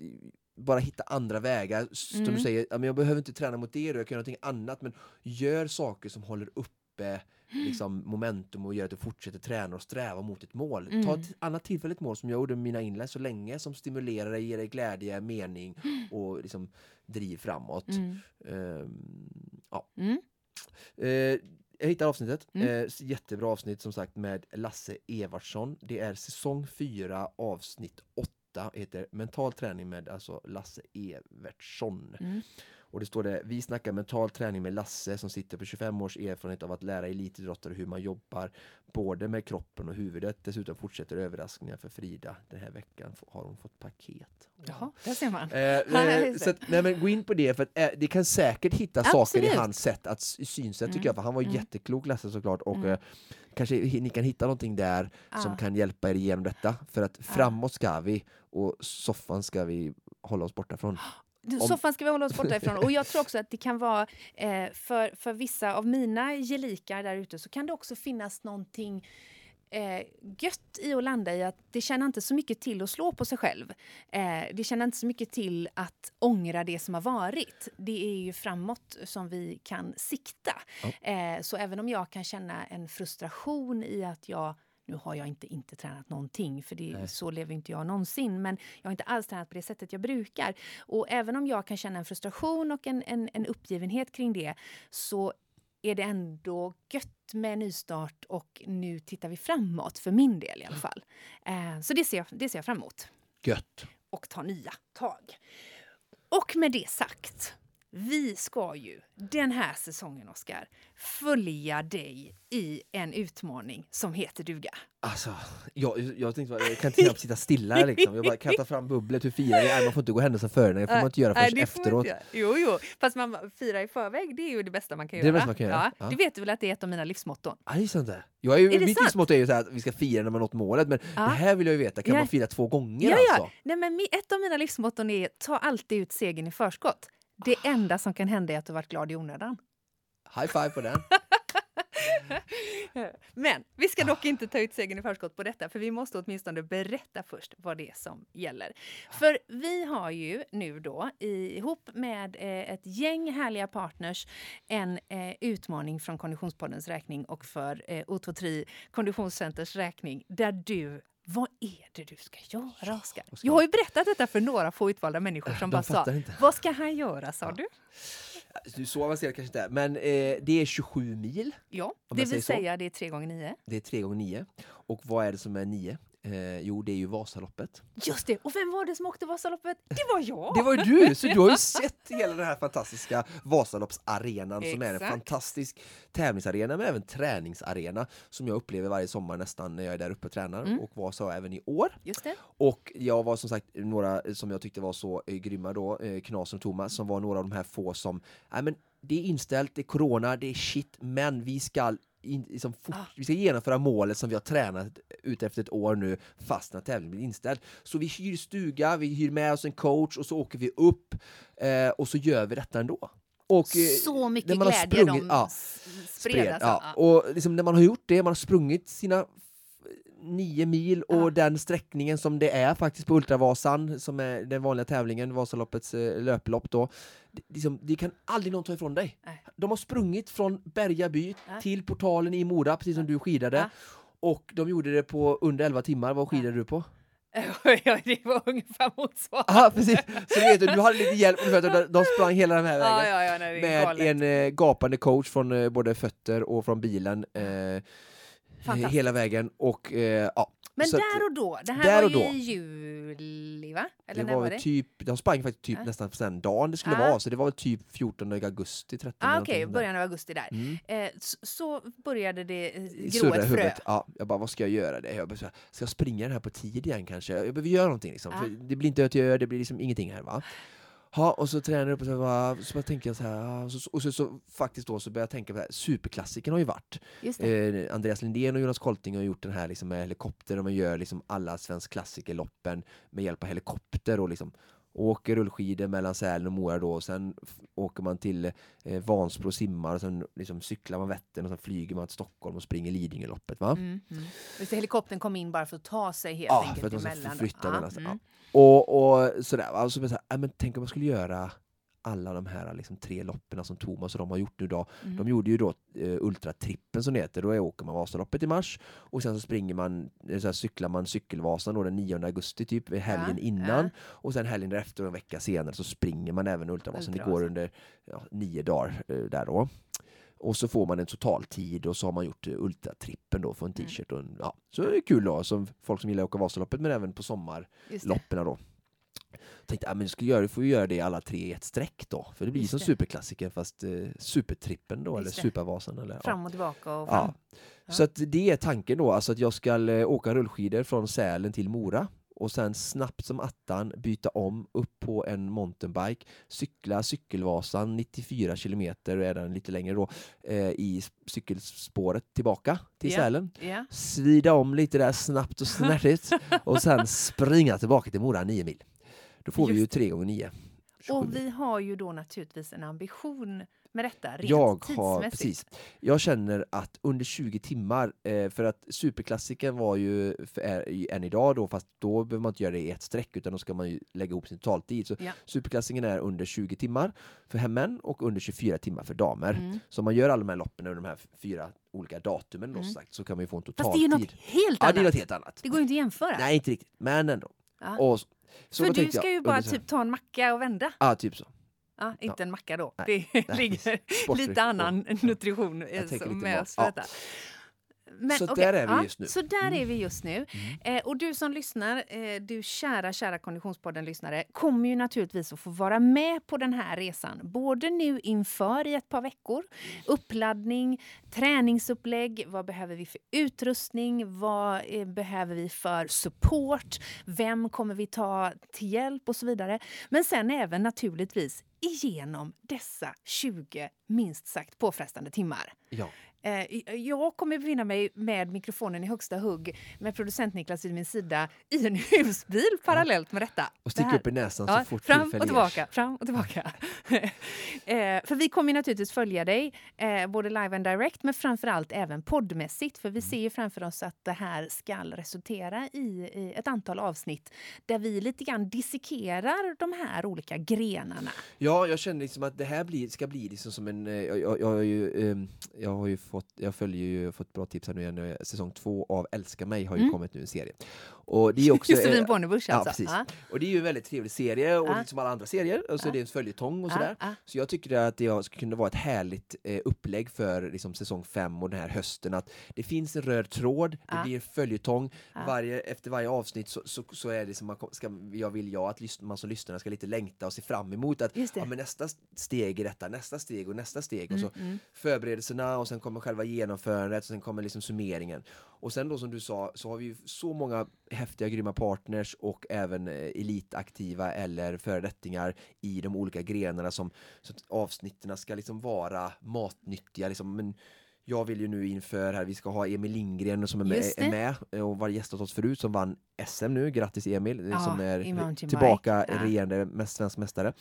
bara hitta andra vägar. Som Mm. du säger, ja, men jag behöver inte träna mot det, då, jag kan göra någonting annat, men gör saker som håller uppe liksom, momentum och gör att du fortsätter träna och sträva mot ett mål. Ta Mm. ett annat tillfälligt mål som jag gjorde med mina inlägg så länge, som stimulerar dig, ger dig glädje, mening och liksom, driv framåt. Mm. Ehm, ja. Mm. Jag hittade avsnittet. Mm. Eh, jättebra avsnitt som sagt med Lasse Evertsson. Det är säsong 4 avsnitt 8. Heter Mental träning med alltså Lasse Evertsson. Mm. Och det står det, vi snackar mental träning med Lasse som sitter på 25 års erfarenhet av att lära elitidrottare hur man jobbar både med kroppen och huvudet. Dessutom fortsätter överraskningar för Frida. Den här veckan har hon fått paket. Jaha, där ser man. Eh, *laughs* eh, så att, nej, men gå in på det för att eh, det kan säkert hitta saker i Absolut. hans sätt att synsätt tycker Mm. jag för han var Mm. jätteklok Lasse såklart och Mm. eh, kanske ni kan hitta någonting där som Ja. kan hjälpa er igenom detta för att framåt ska vi och soffan ska vi hålla oss borta från. Om- Soffan ska vi hålla oss borta ifrån. Och jag tror också att det kan vara, eh, för, för vissa av mina gelikar där ute så kan det också finnas någonting eh, gött i att landa i att det tjänar inte så mycket till att slå på sig själv. Eh, det tjänar inte så mycket till att ångra det som har varit. Det är ju framåt som vi kan sikta. Eh, så även om jag kan känna en frustration i att jag nu har jag inte inte tränat någonting, för det, Nej. så lever inte jag någonsin. Men jag har inte alls tränat på det sättet jag brukar. Och även om jag kan känna en frustration och en, en, en uppgivenhet kring det så är det ändå gött med nystart och nu tittar vi framåt, för min del i alla fall. Eh, så det ser, jag, det ser jag fram emot. Gött! Och ta nya tag. Och med det sagt, vi ska ju den här säsongen, Oskar, följa dig i en utmaning som heter duga. Alltså, jag, jag tänkte bara, jag kan inte knappt sitta stilla liksom. Jag bara, kan jag ta fram bubblet? Hur firar vi? Man får inte gå händelsen före, det får man inte göra det får man efteråt. Jo, jo. Fast man firar i förväg, det är ju det bästa man kan Det det göra. bästa man kan göra, Ja, ja. Du vet väl att det är ett av mina livsmotton? Ja, det är sant det. Jag är Är det mitt livsmotto är ju att vi ska fira när man nått målet, men Ja. det här vill jag ju veta, kan Ja. man fira två gånger Ja, ja. alltså? Nej, men ett av mina livsmotton är ta alltid ut segern i förskott. Det enda som kan hända är att du varit glad i onödan. High five på den. *laughs* Men vi ska dock inte ta ut segern i förskott på detta, för vi måste åtminstone berätta först vad det är som gäller. För vi har ju nu då ihop med eh, ett gäng härliga partners en eh, utmaning från Konditionspoddens räkning och för eh, O23 Konditionscenters räkning där du vad är det du ska göra, Oskar? ska Jag har ju berättat detta för några få utvalda människor som bara sa, inte. vad ska han göra, sa du? Du, Så avancerat kanske inte men eh, det är 27 mil. Ja, det vill så. säga det är tre gånger nio. Det är 3 gånger 9. Och vad är det som är 9? Eh, jo, det är ju Vasaloppet. Just det! Och vem var det som åkte Vasaloppet? Det var jag! Det var du! Så du har ju *laughs* sett hela den här fantastiska Vasaloppsarenan som är en Exakt. fantastisk tävlingsarena men även träningsarena som jag upplever varje sommar nästan när jag är där uppe och tränar Mm. och var så även i år. Just det. Och jag var som sagt några som jag tyckte var så eh, grymma då, eh, Knas och Thomas, som var några av de här få som, nej men det är inställt, det är corona, det är shit, men vi ska in, liksom fort, Ah. vi ska genomföra målet som vi har tränat ut efter ett år nu fast när tävlingen blir inställd. Så vi hyr stuga, vi hyr med oss en coach och så åker vi upp eh, och så gör vi detta ändå. Och, eh, Så mycket glädje sprungit- de ja, spred, spred. Alltså. ja. Och liksom när man har gjort det, man har sprungit sina nio mil och Ja. den sträckningen som det är faktiskt på Ultravasan, som är den vanliga tävlingen, Vasaloppets eh, löplopp då. Det, liksom, det kan aldrig någon ta ifrån dig. Nej. De har sprungit från Bergaby Ja. till portalen i Mora, precis som du skidade. Ja. Och de gjorde det på under 11 timmar. Vad skidade du på? *laughs* ja, det var ungefär motsvarande. Ja, precis. Så vet du, du hade lite hjälp. för att de- sprang hela den här vägen. Ja, ja, nej, med galet. en eh, gapande coach från eh, både fötter och från bilen. Eh. Hela vägen och eh, ja. Men så där och då, det här var och ju då. i juli va? Eller det när var, var det? typ, de sprang faktiskt typ Ja. nästan den dagen det skulle Ah. vara, så det var väl typ 14 augusti, 13 Ah, Okej, där. början av augusti där. Mm. Eh, så, så började det eh, gro ett frö. Ja, jag bara, vad ska jag göra? Det? Jag bara, ska jag springa den här på tid igen kanske? Jag behöver göra någonting liksom. För det blir inte att jag gör, det blir liksom ingenting här va. Ja, och så tränar jag upp och så, bara, så bara tänker jag så här, och så, och så, så faktiskt då så börjar jag tänka på det här, superklassiken har ju varit. Eh, Andreas Lindén och Jonas Kolting har gjort den här liksom, med helikopter och man gör liksom alla svensk klassikerloppen med hjälp av helikopter och liksom åker rullskidor mellan Sälen och Mora då och sen åker man till eh, Vansbro och simmar och sen liksom cyklar man Vättern och sen flyger man till Stockholm och springer Lidingöloppet va? Mm, mm. Det, helikoptern kom in bara för att ta sig helt Ja, enkelt för att de emellan. flytta Ja, mellan mm. Och, och sådär och så så här, men tänk om man skulle göra alla de här liksom, tre loppen som Thomas och de har gjort nu då. Mm. De gjorde ju då eh, Ultratrippen som det heter, då är- åker man Vasaloppet i mars och sen så springer man, eh, så här, cyklar man Cykelvasan då den 9 augusti typ, helgen Ja, innan ja. och sen helgen därefter och en vecka senare så springer man även Ultravasan. Det går under ja, nio dagar eh, där då. Och så får man en totaltid och så har man gjort eh, Ultratrippen då, får en Mm. t-shirt och en, ja, så är det kul då, som folk som gillar att åka Vasaloppet men även på sommarloppen då. Tänkte, ja, men ska göra, får vi göra det alla tre i ett streck då, för det blir Just som det. superklassiker fast eh, supertrippen då, Just eller det. supervasan. Eller. Fram och tillbaka och fram. Ja. Ja. Så att det är tanken då, alltså att jag ska eh, åka rullskidor från Sälen till Mora och sen snabbt som attan byta om upp på en mountainbike, cykla Cykelvasan 94 kilometer och är den lite längre då eh, i cykelspåret tillbaka till Ja. Sälen. Ja. Svida om lite där snabbt och snärtigt *laughs* och sen springa tillbaka till Mora 9 mil. Då får vi ju Just 3 gånger 9 Och vi har ju då naturligtvis en ambition med detta rent Jag har, precis. Jag känner att under 20 timmar, eh, för att superklassiken var ju är, än idag då, fast då behöver man inte göra det i ett streck utan då ska man ju lägga ihop sin totaltid. Så Ja. superklassiken är under 20 timmar för män och under 24 timmar för damer. Mm. Så om man gör alla de här loppen under de här fyra olika datumen Mm. sagt, så kan man ju få en Fast totaltid. det är ju något helt Ja, annat. det är något helt annat. Det går ju inte att jämföra. Nej, inte riktigt, men ändå. Ja. Och, så, För du ska jag ju bara typ ta en macka och vända. Ja, typ så. Ja, inte en macka då. Nej, det ligger lite annan nutrition eh, med oss Ja. Men, Så okej, där är vi ja, just nu. Så där Mm. är vi just nu. Eh, och du som lyssnar, eh, du kära, kära Konditionspodden-lyssnare, kommer ju naturligtvis att få vara med på den här resan. Både nu inför i ett par veckor, uppladdning, träningsupplägg, vad behöver vi för utrustning, vad eh, behöver vi för support, vem kommer vi ta till hjälp och så vidare. Men sen även naturligtvis igenom dessa 20 minst sagt påfrestande timmar. Ja. Eh, Jag kommer befinna mig med mikrofonen i högsta hugg med producent Niklas vid min sida i en *laughs* husbil parallellt med detta. Och sticka Det upp i näsan Ja, så fort fram och tillbaka, fram och tillbaka. *laughs* eh, för vi kommer naturligtvis följa dig, eh, både live and direct, men framför allt även poddmässigt. För vi ser ju framför oss att det här ska resultera i, ett antal avsnitt där vi lite grann dissekerar de här olika grenarna. Ja, jag känner liksom att det här blir, ska bli liksom som en... eh, Jag, jag, jag, har ju, ehm, jag har ju fått, jag följer ju, fått bra tips här nu igen. Säsong två av Älska mig har ju Mm. kommit nu, en serie. Och det är också... *laughs* Josefin eh, Bornebusch Ja, alltså. precis. Ja, Och det är ju en väldigt trevlig serie, och Ja. lite som alla andra serier, och så Ja. är det en följetong och ja, sådär. ja. Så jag tycker att det skulle kunna vara ett härligt eh, upplägg för liksom, säsong fem och den här hösten. Att det finns en röd tråd, det Ja. blir en följetong. Ja. Varje, efter varje avsnitt så, så, så är det som man ska, jag vill jag att man som lyssnare ska lite längta och se fram emot att ja, men nästa steg i detta, nästa steg och nästa steg. Mm, och så mm. förberedelserna och sen kommer själva genomförandet och sen kommer liksom summeringen. Och sen då som du sa så har vi ju så många häftiga grymma partners och även eh, elitaktiva eller föredettingar i de olika grenarna som så att avsnitten ska liksom vara matnyttiga liksom. Men jag vill ju nu inför här, vi ska ha Emil Lindgren som är med, är med och var gäst hos oss förut som vann SM nu, grattis Emil, Ja, som är tillbaka. Ja. regerande mest svensk mästare.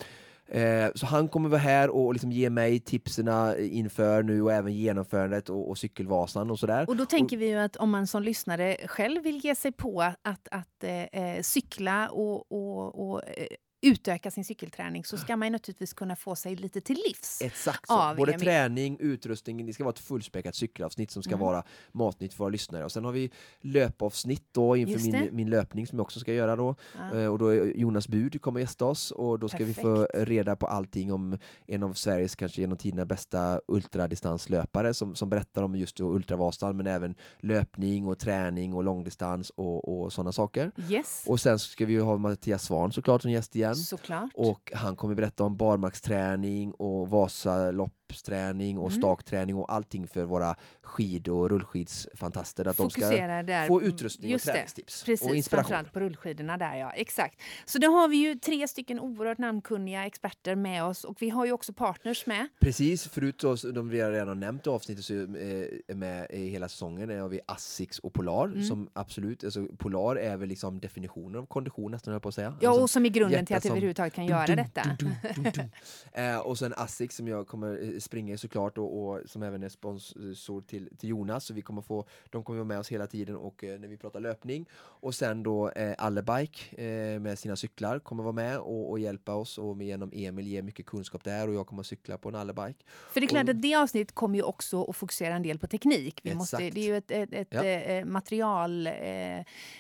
Eh, så han kommer vara här och liksom ge mig tipserna inför nu och även genomförandet och, och cykelvasan och sådär. Och då tänker vi ju att om man som lyssnare själv vill ge sig på att, att, eh, eh, cykla och, och, och eh, utöka sin cykelträning så ska man naturligtvis kunna få sig lite till livs. Exakt så. Både Emil. träning, utrustning, det ska vara ett fullspäckat cykelavsnitt som ska Mm. vara matnytt för våra lyssnare. Och sen har vi löpavsnitt då inför min, min löpning som jag också ska göra då. Ja. Eh, Och då är Jonas Bud kommer gästa oss och då ska vi få Perfekt. reda på allting om en av Sveriges kanske genom tiderna bästa ultradistanslöpare som, som berättar om just Ultravasan men även löpning och träning och långdistans och, och sådana saker. Yes, Och sen ska vi ha Mattias Svahn såklart som gäst igen. Såklart. Och han kommer berätta om barmarksträning och Vasaloppsträning och Mm. stakträning och allting för våra skid och rullskidsfantaster. Att de ska Fokusera få utrustning och träningstips och Precis, inspiration. framförallt på rullskidorna där ja, exakt. Så då har vi ju tre stycken oerhört namnkunniga experter med oss och vi har ju också partners med. Precis, förut så, så de vi har redan nämnt i avsnittet så eh, är med i hela säsongen är har vi Asics och Polar Mm. som absolut, alltså Polar är väl liksom definitionen av kondition nästan höll på att säga. Ja, Alltså, och som är grunden till att som överhuvudtaget kan göra detta. *laughs* Eh, och sen Asics som jag kommer eh, springa i såklart och, och som även är sponsor till, till Jonas. Så vi kommer få, de kommer vara med oss hela tiden och eh, när vi pratar löpning. Och sen då eh, Allebike eh, med sina cyklar kommer vara med och, och hjälpa oss och med genom Emil ge mycket kunskap där och jag kommer cykla på en Allebike. För det är klart Och- att det avsnittet kommer ju också att fokusera en del på teknik. Vi måste, det är ju ett, ett, ett Ja. eh, material, eh,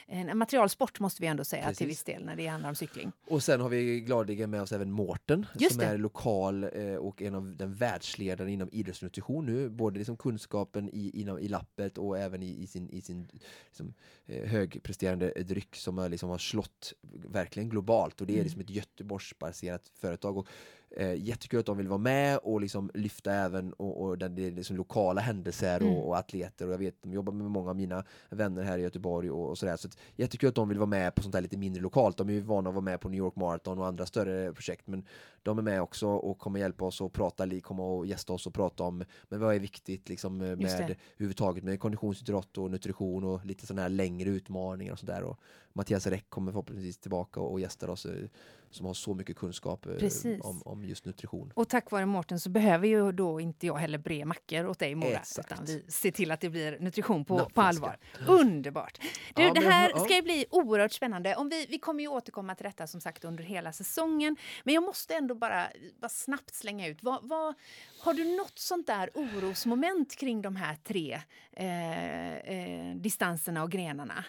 en materialsport måste vi ändå säga Precis. till viss del när det handlar om cykling. Och sen har vi gladeligen med oss även Mårten som det. är lokal eh, och en av den världsledaren inom idrottsnutrition nu. Både liksom kunskapen i, inom, i lappet och även i, i sin, i sin liksom, eh, högpresterande dryck som har, liksom, har slått verkligen globalt. Och det är Mm. liksom ett Göteborgsbaserat företag. Och, eh, jättekul att de vill vara med och liksom lyfta även och, och där det liksom lokala händelser Mm. och, och atleter. Och jag vet de jobbar med många av mina vänner här i Göteborg och, och sådär. Så att, jättekul att de vill vara med på sånt här lite mindre lokalt. De är ju vana att vara med på New York Marathon och andra större projekt. Men de är med också och kommer hjälpa oss att prata, komma och gästa oss och prata om men vad är viktigt liksom, eh, med det. överhuvudtaget med konditionsidrott och nutrition och lite sådana här längre utmaningar och sådär. Och Mattias Räck kommer förhoppningsvis tillbaka och gästar oss eh, som har så mycket kunskap eh, Precis. om, om just nutrition. Och tack vare Mårten så behöver ju då inte jag heller bre mackor åt dig Mora. Exakt. Utan vi ser till att det blir nutrition på, på allvar. Underbart! Du, Ja, det men- här ja. ska ju bli oerhört spännande. Om vi, vi kommer ju återkomma till detta som sagt under hela säsongen. Men jag måste ändå bara, bara snabbt slänga ut. Vad, vad, har du något sånt där orosmoment kring de här tre eh, eh, distanserna och grenarna?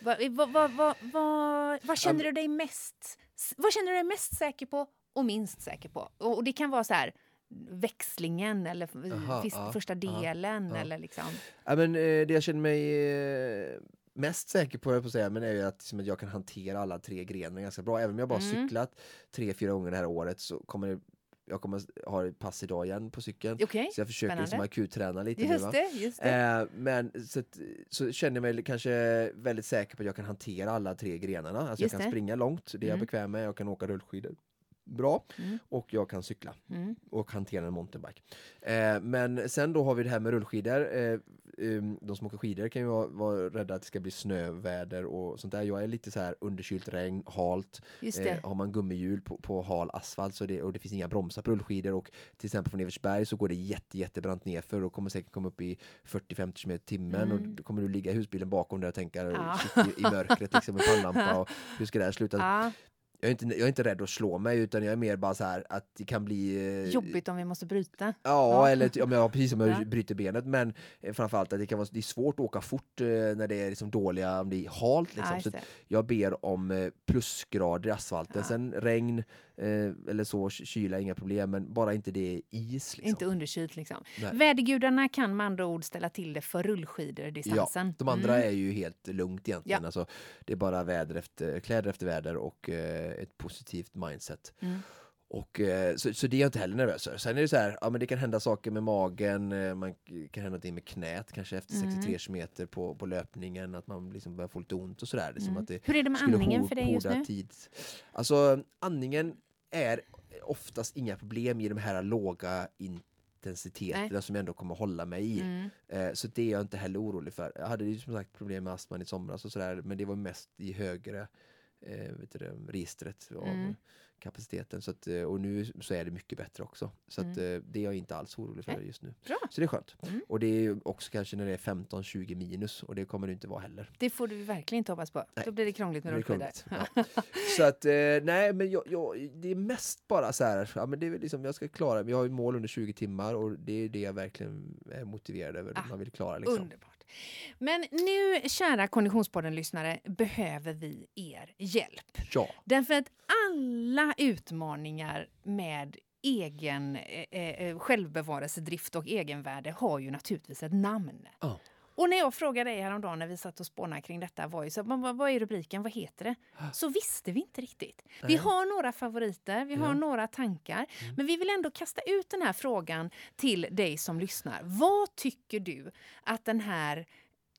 Vad, vad, vad, vad känner du dig mest vad känner du dig mest säker på och minst säker på? Och, och det kan vara så här växlingen eller Aha, fis- ja, första delen ja. eller liksom. Ja, men, eh, det jag känner mig eh, mest säker på, jag på att säga, men är ju att, liksom, att jag kan hantera alla tre grenarna ganska bra. Även om jag bara Mm. cyklat tre, fyra gånger det här året så kommer det, jag kommer ha pass idag igen på cykeln. Okej, Så jag försöker liksom akutträna lite nu. Just Va? det, just det. Eh, men så, så känner jag mig kanske väldigt säker på att jag kan hantera alla tre grenarna. Alltså jag kan det. springa långt, det är jag Mm. bekväm med. Jag kan åka rullskidor bra Mm. och jag kan cykla Mm. och hantera en mountainbike. Eh, men sen då har vi det här med rullskidor. Eh, um, de som åker skidor kan ju vara, vara rädda att det ska bli snöväder och sånt där. Jag är lite så här underkylt regn, halt. Eh, har man gummihjul på, på hal asfalt så det, och det finns inga bromsar på rullskidor och till exempel från Evertsberg så går det jätte, jättebrant nerför och kommer säkert komma upp i 40-50 km timmen Mm. och då kommer du ligga i husbilen bakom där och tänka Ja. i, i mörkret liksom med pannlampa *laughs* och hur ska det här sluta? Ja, Jag, är inte, jag är inte rädd att slå mig utan jag är mer bara så här att det kan bli eh, jobbigt om vi måste bryta. Ja, Ja. eller om jag precis som jag Ja. bryter benet men eh, framförallt att det kan vara det är svårt att åka fort eh, när det är liksom dåliga, om det är halt Ja, liksom. just så jag ber om plusgrader i asfalten. Ja. Sen regn eller så, ky- kyla, inga problem men bara inte det är is. Liksom. Inte underkylt liksom. Nej. Vädergudarna kan med andra ord ställa till det för rullskidor-distansen. De andra Mm. är ju helt lugnt egentligen. Ja. Alltså, det är bara väder efter, kläder efter väder och eh, ett positivt mindset. Mm. Och, eh, så, så det är jag inte heller nervös för. Sen är det så här, ja men det kan hända saker med magen, eh, man kan hända någonting med knät kanske efter Mm. 63 km på, på löpningen, att man liksom börjar få lite ont och sådär. Liksom Mm. att det Hur är det med andningen för dig just nu? Tid. Alltså andningen är oftast inga problem i de här låga intensiteterna som jag ändå kommer hålla mig i. Mm. Eh, så det är jag inte heller orolig för. Jag hade ju som sagt problem med astman i somras och sådär, men det var mest i högre eh, vet du, registret av Mm. Kapaciteten. Så att, eh, och nu så är det mycket bättre också. Så att, Mm. eh, det är jag inte alls orolig för just nu. Bra. Så det är skönt. Mm. Och det är också kanske när det är 15-20 minus och det kommer det inte vara heller. Det får du verkligen inte hoppas på. Nej. Då blir det krångligt med rullskidor. Ja. *laughs* Så att, eh, nej men jag, jag, det är mest bara så här, ja, men det är liksom, jag ska klara, vi har ju mål under 20 timmar och det är det jag verkligen är motiverad över, Ah, man vill klara liksom. Men nu, kära Konditionspodden-lyssnare, behöver vi er hjälp. Ja, Därför att alla utmaningar med egen eh, eh, självbevarelsedrift och egenvärde har ju naturligtvis ett namn. Ja. Och när jag frågade dig häromdagen när vi satt och spånade kring detta, var ju så, "Men vad, vad är rubriken, vad heter det? *gasps* Så visste vi inte riktigt. Vi har några favoriter, vi har Ja. Mm. några tankar, men vi vill ändå kasta ut den här frågan till dig som lyssnar. Vad tycker du att den här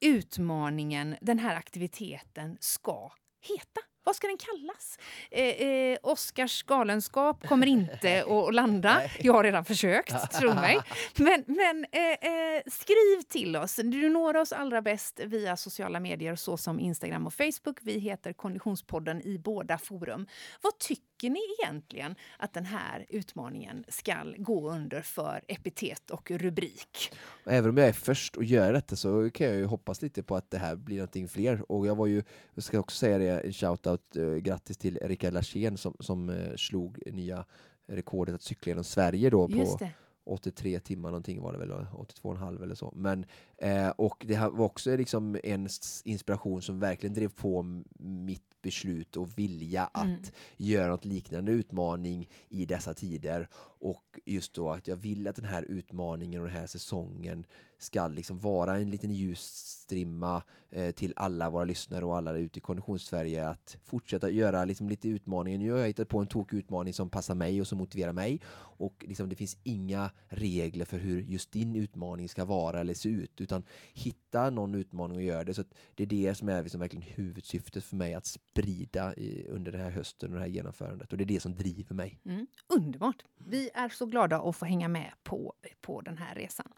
utmaningen, den här aktiviteten ska heta? Vad ska den kallas? Eh, eh, Oscars galenskap kommer inte *laughs* att landa. Jag har redan försökt, tro mig. *laughs* Men, men eh, eh, skriv till oss. Du når oss allra bäst via sociala medier såsom Instagram och Facebook. Vi heter Konditionspodden i båda forum. Vad tycker ni egentligen att den här utmaningen ska gå under för epitet och rubrik? Och Även om jag är först att göra detta så kan jag ju hoppas lite på att det här blir någonting fler. Och jag var ju, jag ska också säga det, en shoutout, eh, grattis till Rickard Larsén som, som eh, slog nya rekordet att cykla genom Sverige då på Just det. 83 timmar någonting var det väl, 82,5 eller så. Men, eh, och det var också liksom en inspiration som verkligen drev på mitt beslut och vilja att Mm. göra något liknande utmaning i dessa tider. Och just då att jag vill att den här utmaningen och den här säsongen ska liksom vara en liten ljusstrimma eh, till alla våra lyssnare och alla ute i Konditionssverige att fortsätta göra liksom lite utmaningar. Nu har jag hittat på en tokig utmaning som passar mig och som motiverar mig och liksom det finns inga regler för hur just din utmaning ska vara eller se ut utan hitta någon utmaning och gör det. Så det är det som är liksom verkligen huvudsyftet för mig att sprida i, under den här hösten och det här genomförandet och det är det som driver mig. Mm, underbart. Vi är så glada att få hänga med på, på den här resan.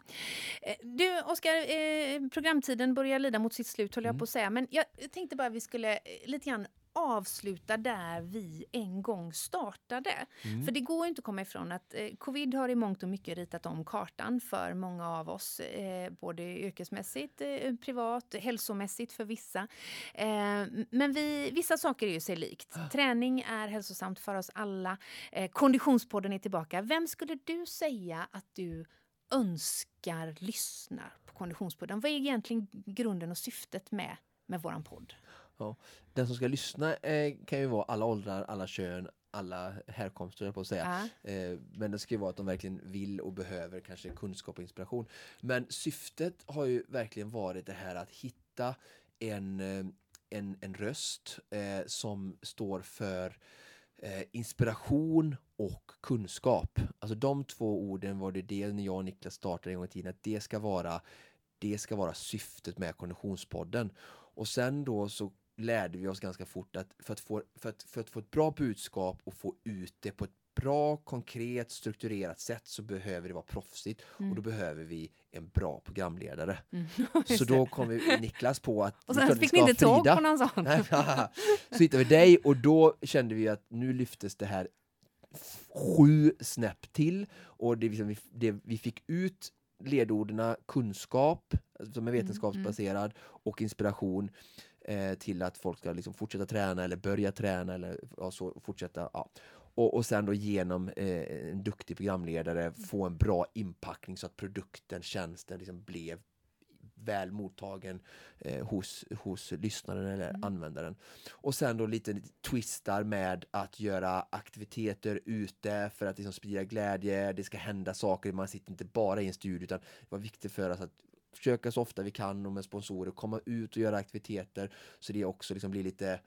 Eh, Du, Oskar, eh, programtiden börjar lida mot sitt slut, höll jag Mm. på att säga. Men jag tänkte bara vi skulle eh, lite grann avsluta där vi en gång startade. Mm. För det går ju inte att komma ifrån att eh, covid har i mångt och mycket ritat om kartan för många av oss. Eh, både yrkesmässigt, eh, privat, hälsomässigt för vissa. Eh, men vi, vissa saker är ju sig likt. Träning är hälsosamt för oss alla. Eh, konditionspodden är tillbaka. Vem skulle du säga att du önskar lyssnar på Konditionspodden? Vad är egentligen grunden och syftet med, med våran podd? Den som ska lyssna eh, kan ju vara alla åldrar, alla kön, alla härkomster, på att säga. Ja. Eh, men det ska ju vara att de verkligen vill och behöver kanske kunskap och inspiration. Men syftet har ju verkligen varit det här att hitta en, eh, en, en röst eh, som står för eh, inspiration och kunskap. Alltså de två orden var det det när jag och Niklas startade en gång i tiden, att det ska vara det ska vara syftet med Konditionspodden. Och sen då så lärde vi oss ganska fort att för att få, för att, för att få ett bra budskap och få ut det på ett bra, konkret, strukturerat sätt så behöver det vara proffsigt och då behöver vi en bra programledare. Mm. *laughs* Så då kom vi, Niklas på att Och sen fick ni inte tag på någon sån. Så hittade vi dig och då kände vi att nu lyftes det här sju snäpp till och det, liksom, vi, det, vi fick ut ledorden kunskap, alltså som är vetenskapsbaserad, och inspiration eh, till att folk ska liksom fortsätta träna eller börja träna eller ja, så, fortsätta. Ja. Och, och sen då genom eh, en duktig programledare få en bra inpackning så att produkten, tjänsten liksom blev väl mottagen eh, hos, hos lyssnaren eller användaren. Och sen då lite twistar med att göra aktiviteter ute för att liksom sprida glädje, det ska hända saker, man sitter inte bara i en studio utan det var viktigt för oss att försöka så ofta vi kan och med sponsorer komma ut och göra aktiviteter så det också liksom blir lite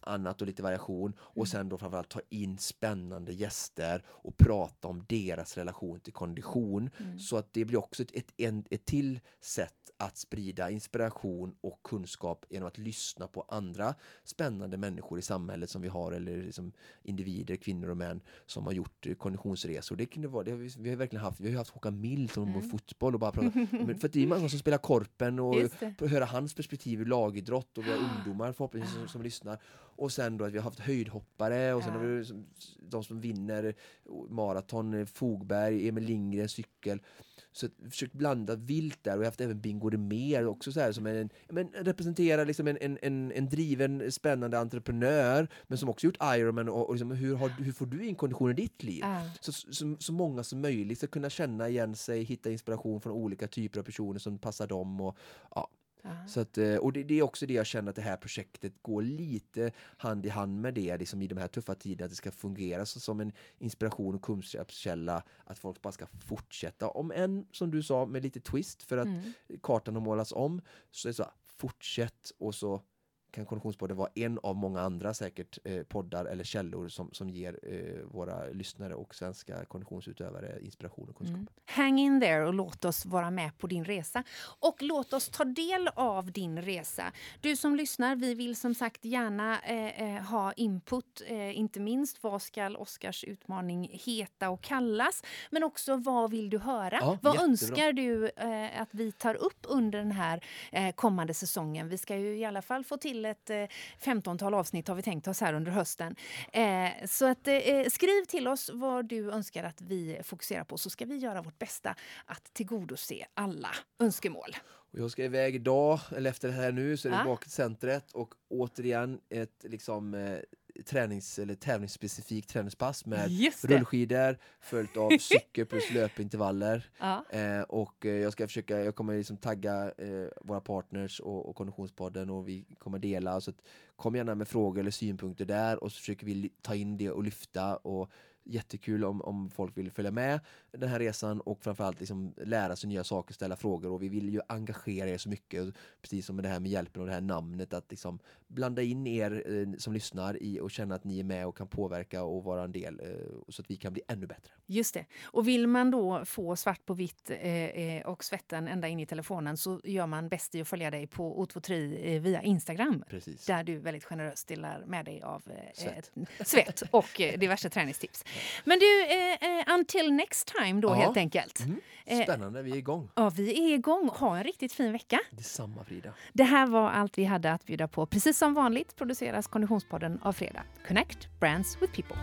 annat och lite variation och sen då framförallt ta in spännande gäster och prata om deras relation till kondition så att det blir också ett, ett, en, ett till sätt att sprida inspiration och kunskap genom att lyssna på andra spännande människor i samhället som vi har eller liksom individer, kvinnor och män som har gjort eh, konditionsresor. Det kunde vara, det har vi, vi har verkligen haft, vi har haft Håkan Mild som mm. fotboll och bara pratat, *laughs* för att det är många som spelar korpen och höra hans perspektiv ur lagidrott och vi har ungdomar förhoppningsvis som, som lyssnar. Och sen då att vi har haft höjdhoppare och sen Ja. har vi de som vinner maraton, eh, Fogberg, Emil Lindgren, cykel. Så att vi försökt blanda vilt där och jag har haft även Bingo mer också så här som en, men representerar liksom en, en, en, en driven, spännande entreprenör men som också gjort Ironman och, och liksom, hur, har, hur får du in kondition i ditt liv? Ja. Så, så, så många som möjligt ska kunna känna igen sig, hitta inspiration från olika typer av personer som passar dem. Och, ja. Så att, eh, och det, det är också det jag känner att det här projektet går lite hand i hand med det liksom i de här tuffa tiderna, att det ska fungera så, som en inspiration och kunskapskälla, att folk bara ska fortsätta. Om än, som du sa, med lite twist för att Mm. kartan har målats om, så är det så fortsätt och så kan Konditionspodden vara en av många andra säkert eh, poddar eller källor som, som ger eh, våra lyssnare och svenska konditionsutövare inspiration och kunskap. Mm. Hang in there och låt oss vara med på din resa. Och låt oss ta del av din resa. Du som lyssnar, vi vill som sagt gärna eh, eh, ha input. Eh, inte minst vad ska Oskars utmaning heta och kallas? Men också vad vill du höra? Ja, vad jättebra. önskar du eh, att vi tar upp under den här kommande säsongen? Vi ska ju i alla fall få till ett eh, 15-tal avsnitt har vi tänkt oss här under hösten. Eh, så att, eh, skriv till oss vad du önskar att vi fokuserar på så ska vi göra vårt bästa att tillgodose alla önskemål. Jag ska iväg idag, eller efter det här nu, så är det Ja. till centret och återigen ett liksom tränings eller tävlingsspecifikt träningspass med rullskidor följt av *laughs* cykel plus löpintervaller. Ja. Eh, och eh, jag ska försöka, jag kommer liksom tagga eh, våra partners och, och Konditionspodden och vi kommer dela. Så att, kom gärna med frågor eller synpunkter där och så försöker vi ta in det och lyfta. Och jättekul om, om folk vill följa med den här resan och framförallt liksom lära sig nya saker, ställa frågor och vi vill ju engagera er så mycket. Precis som med det här med hjälpen och det här namnet att liksom blanda in er eh, som lyssnar i och känna att ni är med och kan påverka och vara en del eh, så att vi kan bli ännu bättre. Just det. Och vill man då få svart på vitt eh, eh, och svetten ända in i telefonen så gör man bäst i att följa dig på O23 eh, via Instagram. Precis. Där du väldigt generöst delar med dig av eh, Svett. svett och diverse träningstips. *laughs* Men du, eh, eh, until next time då Ja. helt enkelt. Mm. Eh, Spännande, vi är igång. Ja, vi är igång. Ha en riktigt fin vecka. Detsamma Frida. Det här var allt vi hade att bjuda på. Precis som vanligt produceras Konditionspodden av Fredag. Connect Brands with People.